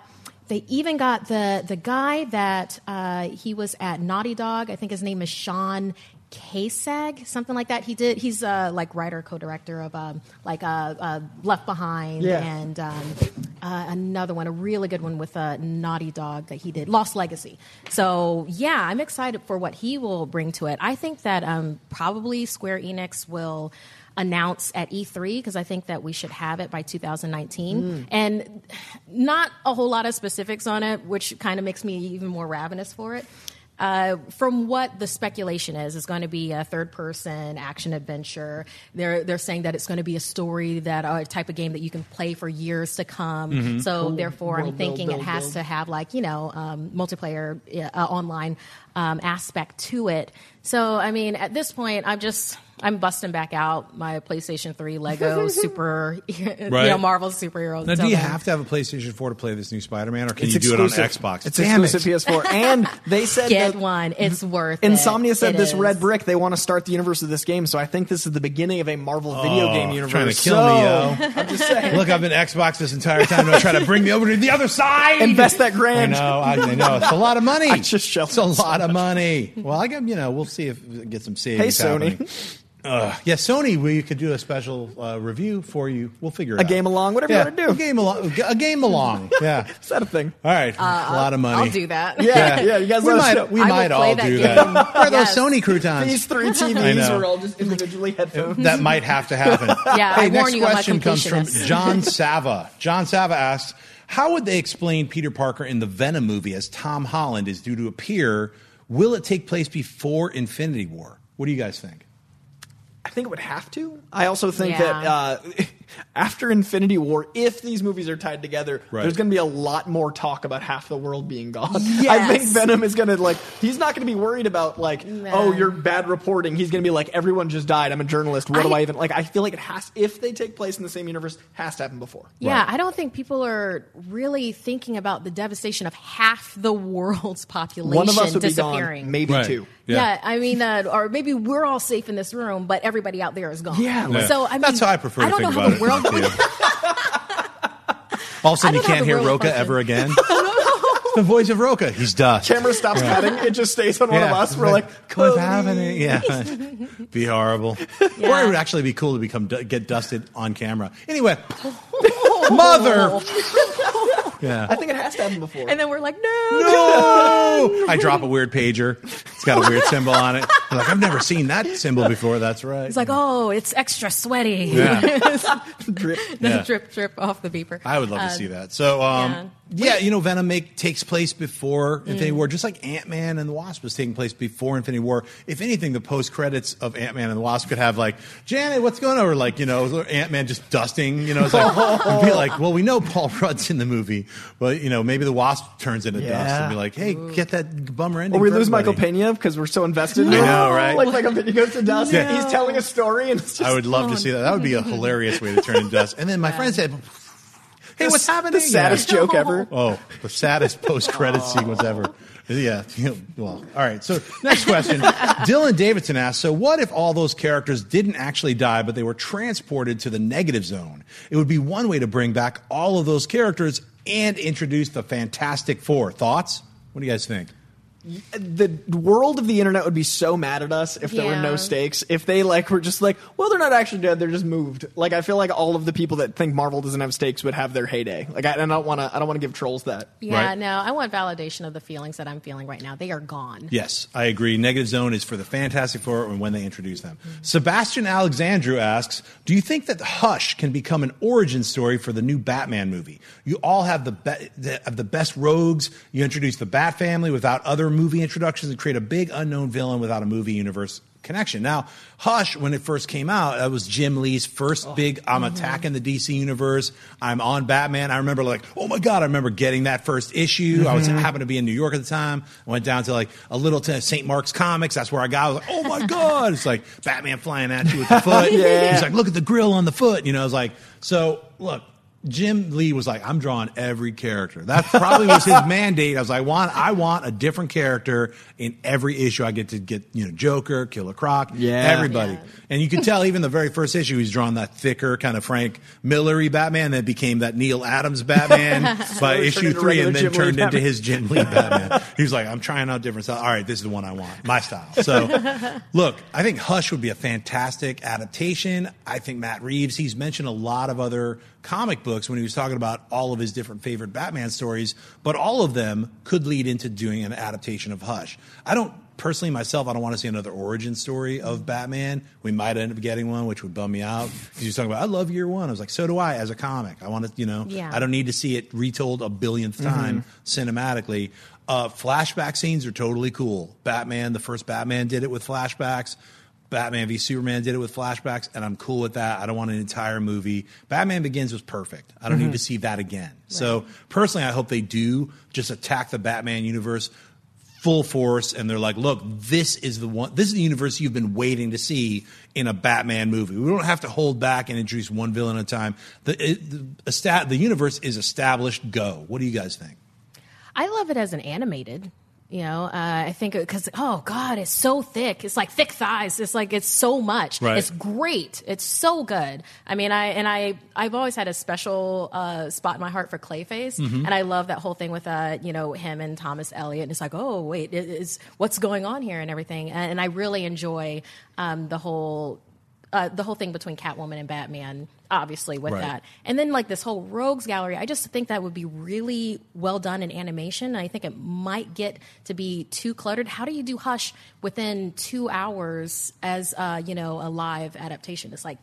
They even got the the guy that uh, he was at Naughty Dog. I think his name is Shaun Escayg, something like that. He did. He's uh, like writer, co-director of um, like uh, uh, Left Behind Yeah. and um, uh, another one, a really good one with a Naughty Dog that he did, Lost Legacy. So yeah, I'm excited for what he will bring to it. I think that um, probably Square Enix will announce at E3 because I think that we should have it by 2019 and not a whole lot of specifics on it, which kind of makes me even more ravenous for it. Uh, from what the speculation is, it's going to be a third-person action adventure. They're they're saying that it's going to be a story that uh, a type of game that you can play for years to come. So therefore, I'm World thinking build, it has build. to have like you know um, multiplayer uh, online um, aspect to it. So I mean, at this point, I'm just I'm busting back out my PlayStation 3 Lego <laughs> super, <laughs> you know, Marvel superhero. now, do you then. have to have a PlayStation 4 to play this new Spider-Man, or can It's you do it on exclusive. Xbox? It's Damn exclusive it. PS4, and they <laughs> said get that one? It's worth it. Insomniac said It this is. red brick. They want to start the universe of this game, so I think this is the beginning of a Marvel video Oh, game universe. trying to kill so, me, yo. I'm just saying. Look, I've been Xbox this entire time. They're trying to bring me over to the other side. Invest that grand. I know. I, I know. It's a lot of money. I just shelled It's a lot of money. Well, I got you know. We'll see if we get some savings. Hey, Sony. happening. Uh, yeah, Sony. We could do a special uh, review for you. We'll figure it out. A out. game along, whatever yeah, you want to do. A game along. A game along. <laughs> Yeah. Is that a thing? All right. a lot of money. I'll do that. Yeah, yeah. You guys We might. know. We I might all that do game. that. Where <laughs> are those Sony croutons? These three <laughs> TVs are all just individually headphones. that might have to happen. Yeah, hey, I next warn you, question comes from. John Sava. John Sava asks, "How would they explain Peter Parker in the Venom movie as Tom Holland is due to appear? Will it take place before Infinity War? What do you guys think?" I think it would have to. I also think Yeah. that uh, after Infinity War, if these movies are tied together, Right. there's going to be a lot more talk about half the world being gone. <laughs> I think Venom is going to like. He's not going to be worried about like, oh, you're bad reporting. He's going to be like, everyone just died. I'm a journalist. What do I- I even like? I feel like it has. If they take place in the same universe, has to happen before. Yeah, I don't think people are really thinking about the devastation of half the world's <laughs> population One of us would be disappearing. gone, maybe Right. two. Yeah. Yeah. I mean, uh, or maybe we're all safe in this room, but everybody out there is gone. Yeah. Yeah. So I mean, that's how I prefer I to don't think know about how the world it. would. All of a sudden, you can't hear Roca Roka ever again. <laughs> The voice of Roca. He's dust. Camera stops cutting. It just stays on one of us. We're like, what's Cody. happening? Yeah, be horrible. Yeah. Or it would actually be cool to become get dusted on camera. Anyway, <laughs> mother. <laughs> Yeah. I think it has to happen before. And then we're like, no. No! I drop a weird pager. It's got a weird symbol on it. I'm like, I've never seen that symbol before. That's right. It's like, oh, it's extra sweaty. Yeah. <laughs> Drip. Yeah. drip, drip off the beeper. I would love Uh, to see that. So, um, yeah. you know, Venom make, takes place before Infinity War, just like Ant Man and the Wasp was taking place before Infinity War. If anything, the post credits of Ant Man and the Wasp could have like, Janet, what's going on? Or like, you know, Ant Man just dusting. You know, it's like, it'd <laughs> be like, well, we know Paul <laughs> Rudd's in the movie, but you know, maybe the Wasp turns into dust and be like, hey, get that bummer ending. Or we lose Michael everybody. Pena because we're so invested. I know. know, right? Like like a video goes to dust. Yeah. He's telling a story, and it's just I would love to see that. That would be a hilarious way to turn into dust. And then my friend said, "Hey, what's happening?" The saddest Yeah. joke ever. Oh, the saddest post-credit sequence ever. Yeah. Well, all right. So next question. <laughs> Dylan Davidson asks, so what if all those characters didn't actually die, but they were transported to the negative zone? It would be one way to bring back all of those characters and introduce the Fantastic Four. Thoughts? What do you guys think? The world of the internet would be so mad at us if there were no stakes. If they like were just like, well, they're not actually dead; they're just moved. Like I feel like all of the people that think Marvel doesn't have stakes would have their heyday. Like I, and I don't want to. I don't want to give trolls that. Yeah, no, I want validation of the feelings that I'm feeling right now. They are gone. Yes, I agree. Negative Zone is for the Fantastic Four and when they introduce them. Mm-hmm. Sebastian Alexandru asks, "Do you think that Hush can become an origin story for the new Batman movie? You all have the, be- the have the best rogues. You introduce the Bat family without other movie introductions and create a big unknown villain without a movie universe." Connection. Now, Hush, when it first came out, that was Jim Lee's first big. I'm attacking the DC universe. I'm on Batman. I remember like, oh my god! I remember getting that first issue. I was Mhm. happened to be in New York at the time. I went down to like a little to St. Mark's Comics. That's where I got. I was like, oh my god! It's like Batman flying at you with the <laughs> foot. Yeah. He's like, look at the grill on the foot. You know, I was like, so look. Jim Lee was like, I'm drawing every character. That probably was his <laughs> mandate. I was like, I want, I want a different character in every issue. I get to get, you know, Joker, Killer Croc, Yeah. everybody. And you could tell even the very first issue, he's drawing that thicker kind of Frank Millery Batman that became that Neal Adams Batman <laughs> by issue three, and then Jim Lee turned into Batman. his Jim Lee Batman. he was like, I'm trying out different styles. All right, this is the one I want, my style. So, <laughs> look, I think Hush would be a fantastic adaptation. I think Matt Reeves, he's mentioned a lot of other comic books when he was talking about all of his different favorite Batman stories, but all of them could lead into doing an adaptation of Hush. I don't personally myself, I don't want to see another origin story of Batman. We might end up getting one, which would bum me out. Because he was talking about, I love year one. I was like, so do I as a comic. I want to, you know, Yeah. I don't need to see it retold a billionth time cinematically. Uh, flashback scenes are totally cool. Batman, the first Batman did it with flashbacks. Batman v Superman did it with flashbacks, and I'm cool with that. I don't want an entire movie. Batman Begins was perfect. I don't Mhm. need to see that again. So personally, I hope they do just attack the Batman universe full force, and they're like, "Look, this is the one. This is the universe you've been waiting to see in a Batman movie. We don't have to hold back and introduce one villain at a time. The it, the, esta- the universe is established. Go. What do you guys think? I love it as an animated. You know, uh, I think because oh god, it's so thick. It's like thick thighs. It's like it's so much. Right. It's great. It's so good. I mean, I and I I've always had a special uh, spot in my heart for Clayface, Mhm. and I love that whole thing with uh you know him and Thomas Elliot. And it's like oh wait, it is what's going on here and everything. And, and I really enjoy um, the whole. Uh, the whole thing between Catwoman and Batman, obviously with Right. that, and then like this whole rogues gallery, I just think that would be really well done in animation. I think it might get to be too cluttered. How do you do Hush within two hours as uh, you know a live adaptation? It's like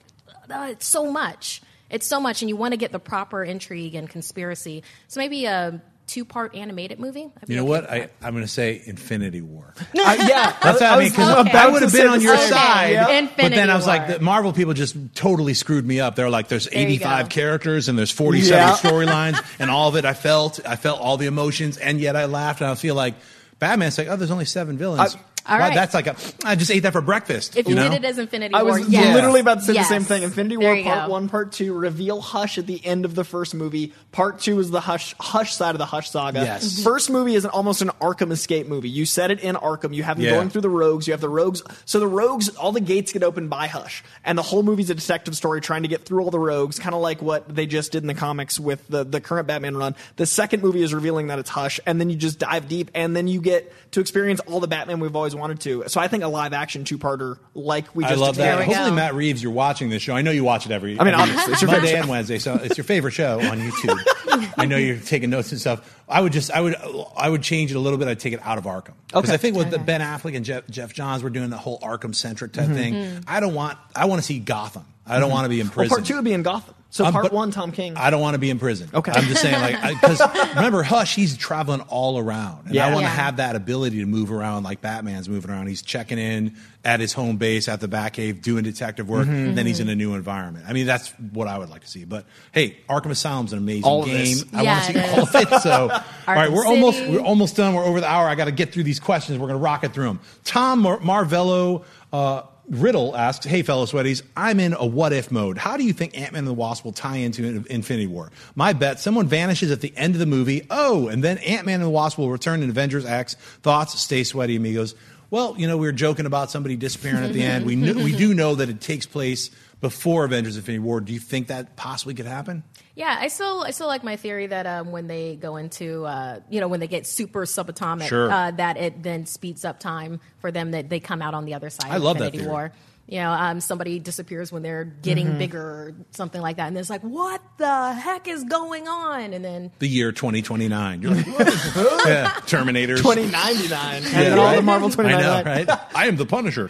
uh, it's so much. It's so much, and you want to get the proper intrigue and conspiracy. So maybe a two-part animated movie. I'd You know okay what? I, I'm going to say Infinity War. <laughs> Uh, yeah, That's what I mean. Because Okay. I would have been on your Okay. side. Yeah. But then I was like, the Marvel people just totally screwed me up. They're like, there's There 85 characters and there's 47 Yeah. storylines, and all of it I felt. I felt all the emotions, and yet I laughed. And I feel like Batman's like, oh, there's only seven villains. All Wow. That's like a. I just ate that for breakfast. If you you know? did it as Infinity War, I War, was yes. literally about to say Yes. the same thing. Infinity War Part go. One, Part Two reveal Hush at the end of the first movie. Part Two is the Hush Hush side of the Hush saga. Yes. Mhm. First movie is an, almost an Arkham escape movie. You set it in Arkham. You have them Yeah. going through the rogues. You have the rogues. So the rogues, all the gates get opened by Hush, and the whole movie's a detective story trying to get through all the rogues, kind of like what they just did in the comics with the the current Batman run. The second movie is revealing that it's Hush, and then you just dive deep, and then you get to experience all the Batman we've always wanted to. So I think a live action two parter like we just I just love did. that. Hopefully, Matt Reeves, you're watching this show. I know you watch it every. I mean, every obviously, it's your Monday favorite and. Wednesday, so it's your favorite show on YouTube. <laughs> I know you're taking notes and stuff. I would just, I would, I would change it a little bit. I'd take it out of Arkham because Okay. I think with the Ben Affleck and Geoff, Geoff Johns, we're doing the whole Arkham centric type Mhm. thing. Mhm. I don't want. I want to see Gotham. I don't Mhm. want to be in Well, prison. part two would be in Gotham. So Um, part but one, Tom King. I don't want to be in prison. Okay. I'm just saying, like, because <laughs> remember, Hush, he's traveling all around. And Yeah. I want to Yeah. have that ability to move around like Batman's moving around. He's checking in at his home base at the Batcave, doing detective work. Mhm. Then he's in a new environment. I mean, that's what I would like to see. But hey, Arkham Asylum's an amazing All of game. this. I Yeah, want to see it all of it. So, all <laughs> right, we're City. almost we're almost done. We're over the hour. I got to get through these questions. We're going to rocket through them. Tom Mar- Marvello. Uh, Riddle asks, "Hey, fellow sweaties, I'm in a what if mode. How do you think Ant Man and the Wasp will tie into Infinity War? My bet: someone vanishes at the end of the movie. Oh, and then Ant Man and the Wasp will return in Avengers X. Thoughts? Stay sweaty, amigos. Well, you know, we were joking about somebody disappearing at the end. We <laughs> we do know that it takes place before Avengers Infinity War. Do you think that possibly could happen? Yeah, I still I still like my theory that um, when they go into uh, you know when they get super subatomic, Sure. uh, that it then speeds up time for them that they come out on the other side. I of love that Infinity theory. War. You know, um, somebody disappears when they're getting Mhm. bigger or something like that, and it's like, what the heck is going on? And then The year 2029. You're like, what? yeah, Terminators. 2099. Yeah, and then all right? the Marvel I know, 2099. right? <laughs> I am the Punisher.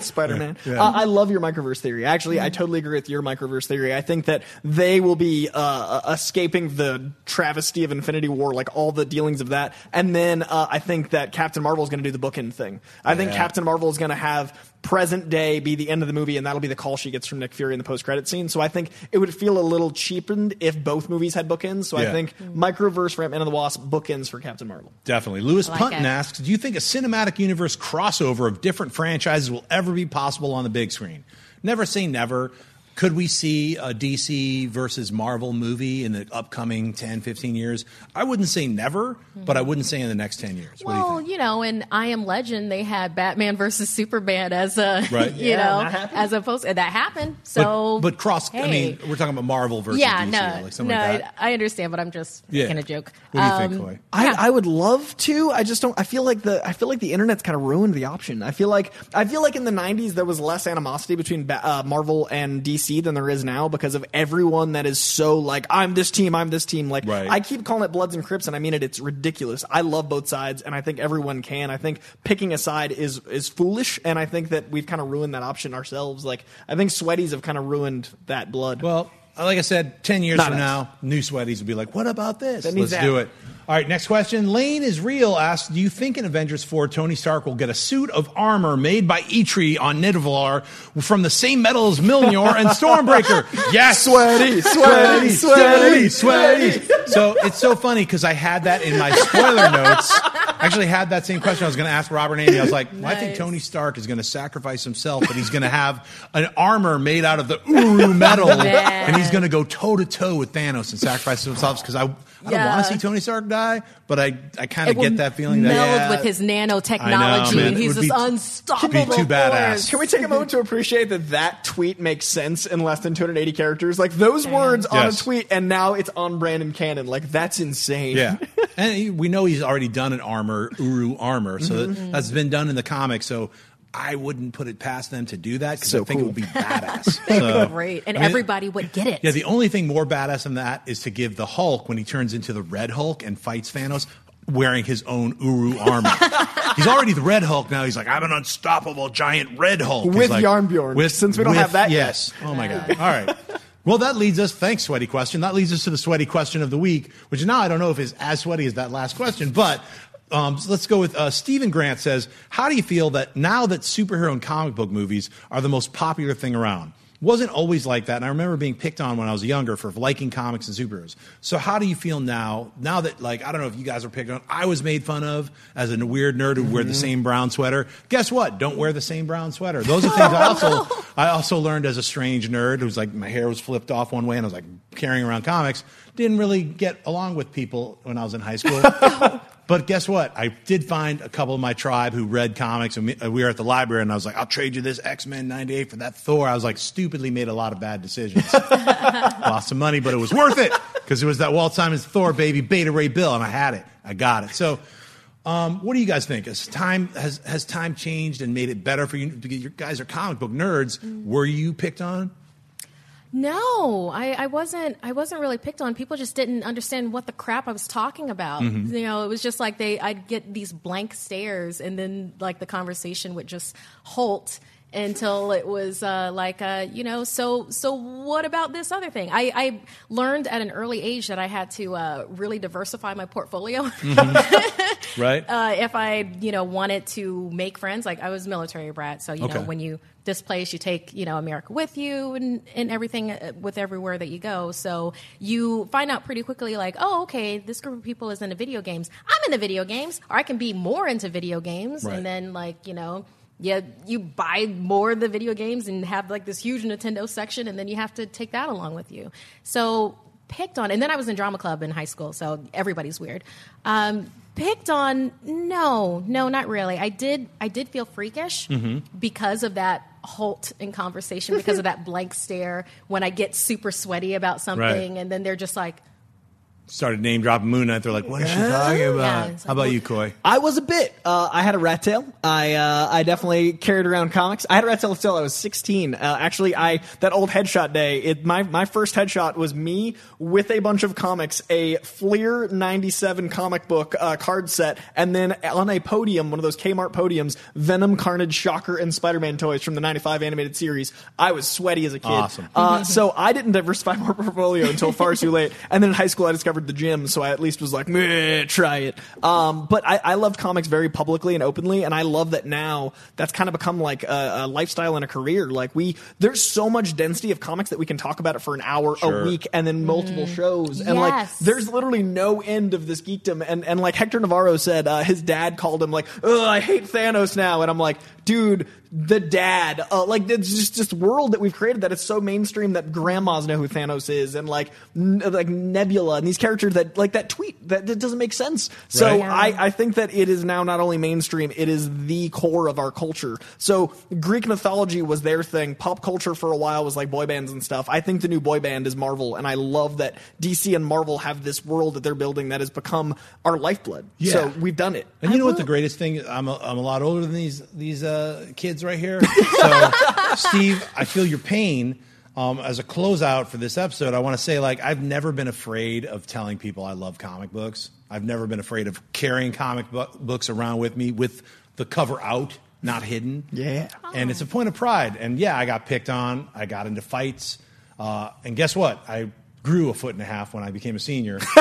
Spider Man. Yeah. Uh, I love your microverse theory. Actually, I totally agree with your microverse theory. I think that they will be uh, escaping the travesty of Infinity War, like all the dealings of that. And then uh, I think that Captain Marvel is going to do the bookend thing. I think Captain Marvel is going to have present day be the end of the movie, and that'll be the call she gets from Nick Fury in the post credit scene. So I think it would feel a little cheapened if both movies had bookends. So Yeah. I think microverse for Ant-Man and the Wasp, bookends for Captain Marvel. Definitely. Lewis I like Punton it. asks, do you think a cinematic universe crossover of different franchises will ever be possible on the big screen? Never say never. Could we see a DC versus Marvel movie in the upcoming 10, 15 years? I wouldn't say never, but I wouldn't say in the next 10 years. What do you Well, you know, in I Am Legend, they had Batman versus Superman as a, Right. <laughs> you Yeah, know, that happened. as opposed, and that happened. But- So, but, cross, I mean, we're talking about Marvel versus yeah, DC, no, or like something no, like that. I, I understand, but I'm just Yeah. making a joke. What do you think, Um, Chloe? I, I would love to. I just don't. I feel like the. I feel like the internet's kind of ruined the option. I feel like. I feel like in the '90s there was less animosity between Ba- uh, Marvel and DC than there is now because of everyone that is so like I'm this team, I'm this team. Like Right. I keep calling it Bloods and Crips, and I mean it. It's ridiculous. I love both sides, and I think everyone can. I think picking a side is is foolish, and I think that we've kind of ruined that option ourselves. Like I think Sweaties have kind of ruined that blood. Well, like I said, 10 years Not from us. now, new sweaties will be like, what about this? Let's to do it. All right, next question. Lane is real asks, do you think in Avengers 4 Tony Stark will get a suit of armor made by Eitri on Nidavellir from the same metal as Mjolnir and Stormbreaker? <laughs> Yes. Sweaty, sweaty, sweaty, sweaty. sweaty. So it's so funny because I had that in my spoiler <laughs> notes. I actually had that same question I was going to ask Robert Andy. I was like, well, I think Tony Stark is going to sacrifice himself, but he's going to have an armor made out of the Uru metal, <laughs> Man. and he's going to go toe to toe with Thanos and sacrifice himself because I, I don't want to see Tony Stark die, but I, I kind of get that feeling that meld yeah, with his nanotechnology, know, and he's would this be- unstoppable be too badass. force. Can we take a moment to appreciate that that tweet makes sense in less than 280 characters? Like those words on a tweet, and now it's on Brandon Cannon. Like that's insane. Yeah, <laughs> and he, we know he's already done an armor, Uru armor, so Mhm. that, that's been done in the comics. So I wouldn't put it past them to do that because So I think cool. it would be <laughs> badass. They So, would be great, and I mean, everybody would get it. Yeah, the only thing more badass than that is to give the Hulk when he turns into the Red Hulk and fights Thanos wearing his own Uru armor. <laughs> he's already the Red Hulk now. He's like, I'm an unstoppable giant Red Hulk He's With like, Jarnbjorn, since we don't have that yet. Yes. Oh my god. All right. Well, that leads us. Thanks, sweaty question. That leads us to the sweaty question of the week, which now I don't know if is as sweaty as that last question, but. Um, so let's go with uh, Stephen Grant says, "How do you feel that now that superhero and comic book movies are the most popular thing around? Wasn't always like that, and I remember being picked on when I was younger for liking comics and superheroes. So how do you feel now? Now that like I don't know if you guys were picked on, I was made fun of as a weird nerd who wear the same brown sweater. Guess what? Don't wear the same brown sweater. Those are things I also <laughs> I also learned as a strange nerd who's like my hair was flipped off one way and I was like carrying around comics. Didn't really get along with people when I was in high school. <laughs> But guess what? I did find a couple of my tribe who read comics, and we, uh, were at the library, and I was like, "I'll trade you this X Men '98 for that Thor." I was like, stupidly made a lot of bad decisions, <laughs> lost some money, but it was worth it because it was that Walt Simonson's Thor baby Beta Ray Bill, and I had it, I got it. So, um, what do you guys think? Has time has has time changed and made it better for you? Because you guys are comic book nerds. Were you picked on? No, I, I wasn't. I wasn't really picked on. People just didn't understand what the crap I was talking about. Mhm. You know, it was just like they. I'd get these blank stares, and then like the conversation would just halt. until it was uh, like, uh, you know, so so what about this other thing? I, I learned at an early age that I had to uh, really diversify my portfolio. Mm-hmm. <laughs> right. uh, if I, you know, wanted to make friends, like I was military brat, so you Okay. know, when you displace, you take, you know, America with you and, and everything uh, with everywhere that you go. So you find out pretty quickly, like, oh, okay, this group of people is into video games. I'm into video games, or I can be more into video games, Right. and then like, you know. Yeah, you buy more of the video games and have like this huge Nintendo section, and then you have to take that along with you. So picked on, and then I was in drama club in high school, so everybody's weird. Um, picked on, no, no, not really. I did, I did feel freakish Mhm. because of that halt in conversation, because of that blank stare when I get super sweaty about something, and then they're just like, Started name dropping Moon Knight. They're like, what is she talking about? Yeah, it's How about you, Coy? I was a bit. Uh, I had a rat tail. I uh, I definitely carried around comics. I had a rat tail until I was 16. Uh, actually, I that old headshot day. It my my first headshot was me with a bunch of comics, a Fleer 97 comic book uh, card set, and then on a podium, one of those Kmart podiums, Venom, Carnage, Shocker, and Spider-Man toys from the 95 animated series. I was sweaty as a kid. Awesome. Uh, so I didn't diversify my portfolio until far too late. And then in high school, I discovered the gym, so I at least was like, "Meh, try it. Um, but I, I loved comics very publicly and openly, and I love that now that's kind of become like a, a lifestyle and a career. Like we, there's so much density of comics that we can talk about it for an hour Sure. a week and then multiple shows. And like, there's literally no end of this geekdom. And, and like Hector Navarro said, uh, his dad called him like, Ugh, I hate Thanos now. And I'm like, dude, the dad, uh, like it's just this world that we've created that is so mainstream that grandmas know who Thanos is and like, n- like Nebula and these characters that like that tweet that, that doesn't make sense. So Right. I, I think that it is now not only mainstream, it is the core of our culture. So Greek mythology was their thing. Pop culture for a while was like boy bands and stuff. I think the new boy band is Marvel, and I love that DC and Marvel have this world that they're building that has become our lifeblood. Yeah. So we've done it. And you know what the greatest thing? I'm a, I'm a lot older than these these uh, kids right here. So, <laughs> Steve, I feel your pain. Um, as a closeout for this episode, I want to say like I've never been afraid of telling people I love comic books. I've never been afraid of carrying comic bu- books around with me with the cover out, not hidden. Yeah. And it's a point of pride. And yeah, I got picked on. I got into fights. Uh, and guess what? I grew a foot and a half when I became a senior. <laughs>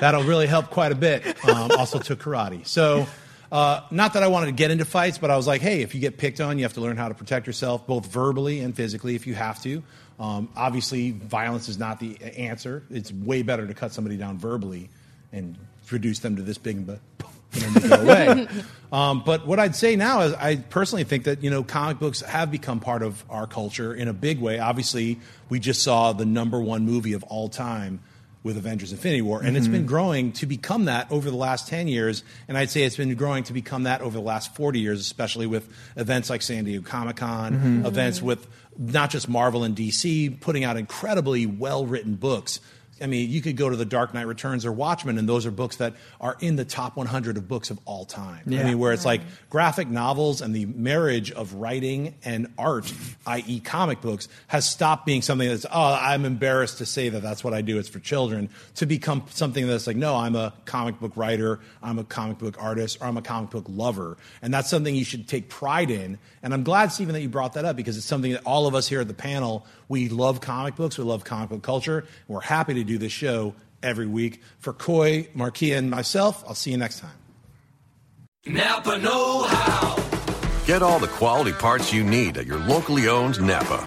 That'll really help quite a bit. Um, also took karate. So, uh, not that I wanted to get into fights, but I was like, hey, if you get picked on, you have to learn how to protect yourself, both verbally and physically, if you have to. Um, obviously, violence is not the answer. It's way better to cut somebody down verbally and reduce them to this big but <laughs> and then they go away. <laughs> Um, but what I'd say now is, I personally think that you know comic books have become part of our culture in a big way. Obviously, we just saw the number one movie of all time with Avengers: Infinity War, and it's Mhm. been growing to become that over the last ten years. And I'd say it's been growing to become that over the last forty years, especially with events like San Diego Comic Con, Mhm. events with not just Marvel and DC putting out incredibly well written books. I mean, you could go to The Dark Knight Returns or Watchmen, and those are books that are in the top 100 of books of all time. I mean, where it's like mm-hmm. graphic novels and the marriage of writing and art, i.e., comic books, has stopped being something that's, oh, I'm embarrassed to say that that's what I do, it's for children, to become something that's like, no, I'm a comic book writer, I'm a comic book artist, or I'm a comic book lover. And that's something you should take pride in. And I'm glad, Stephen, that you brought that up because it's something that all of us here at the panel, we love comic books, we love comic book culture. We're happy to do this show every week. For Coy, Markeia, and myself, I'll see you next time. Napa Know How. Get all the quality parts you need at your locally owned Napa.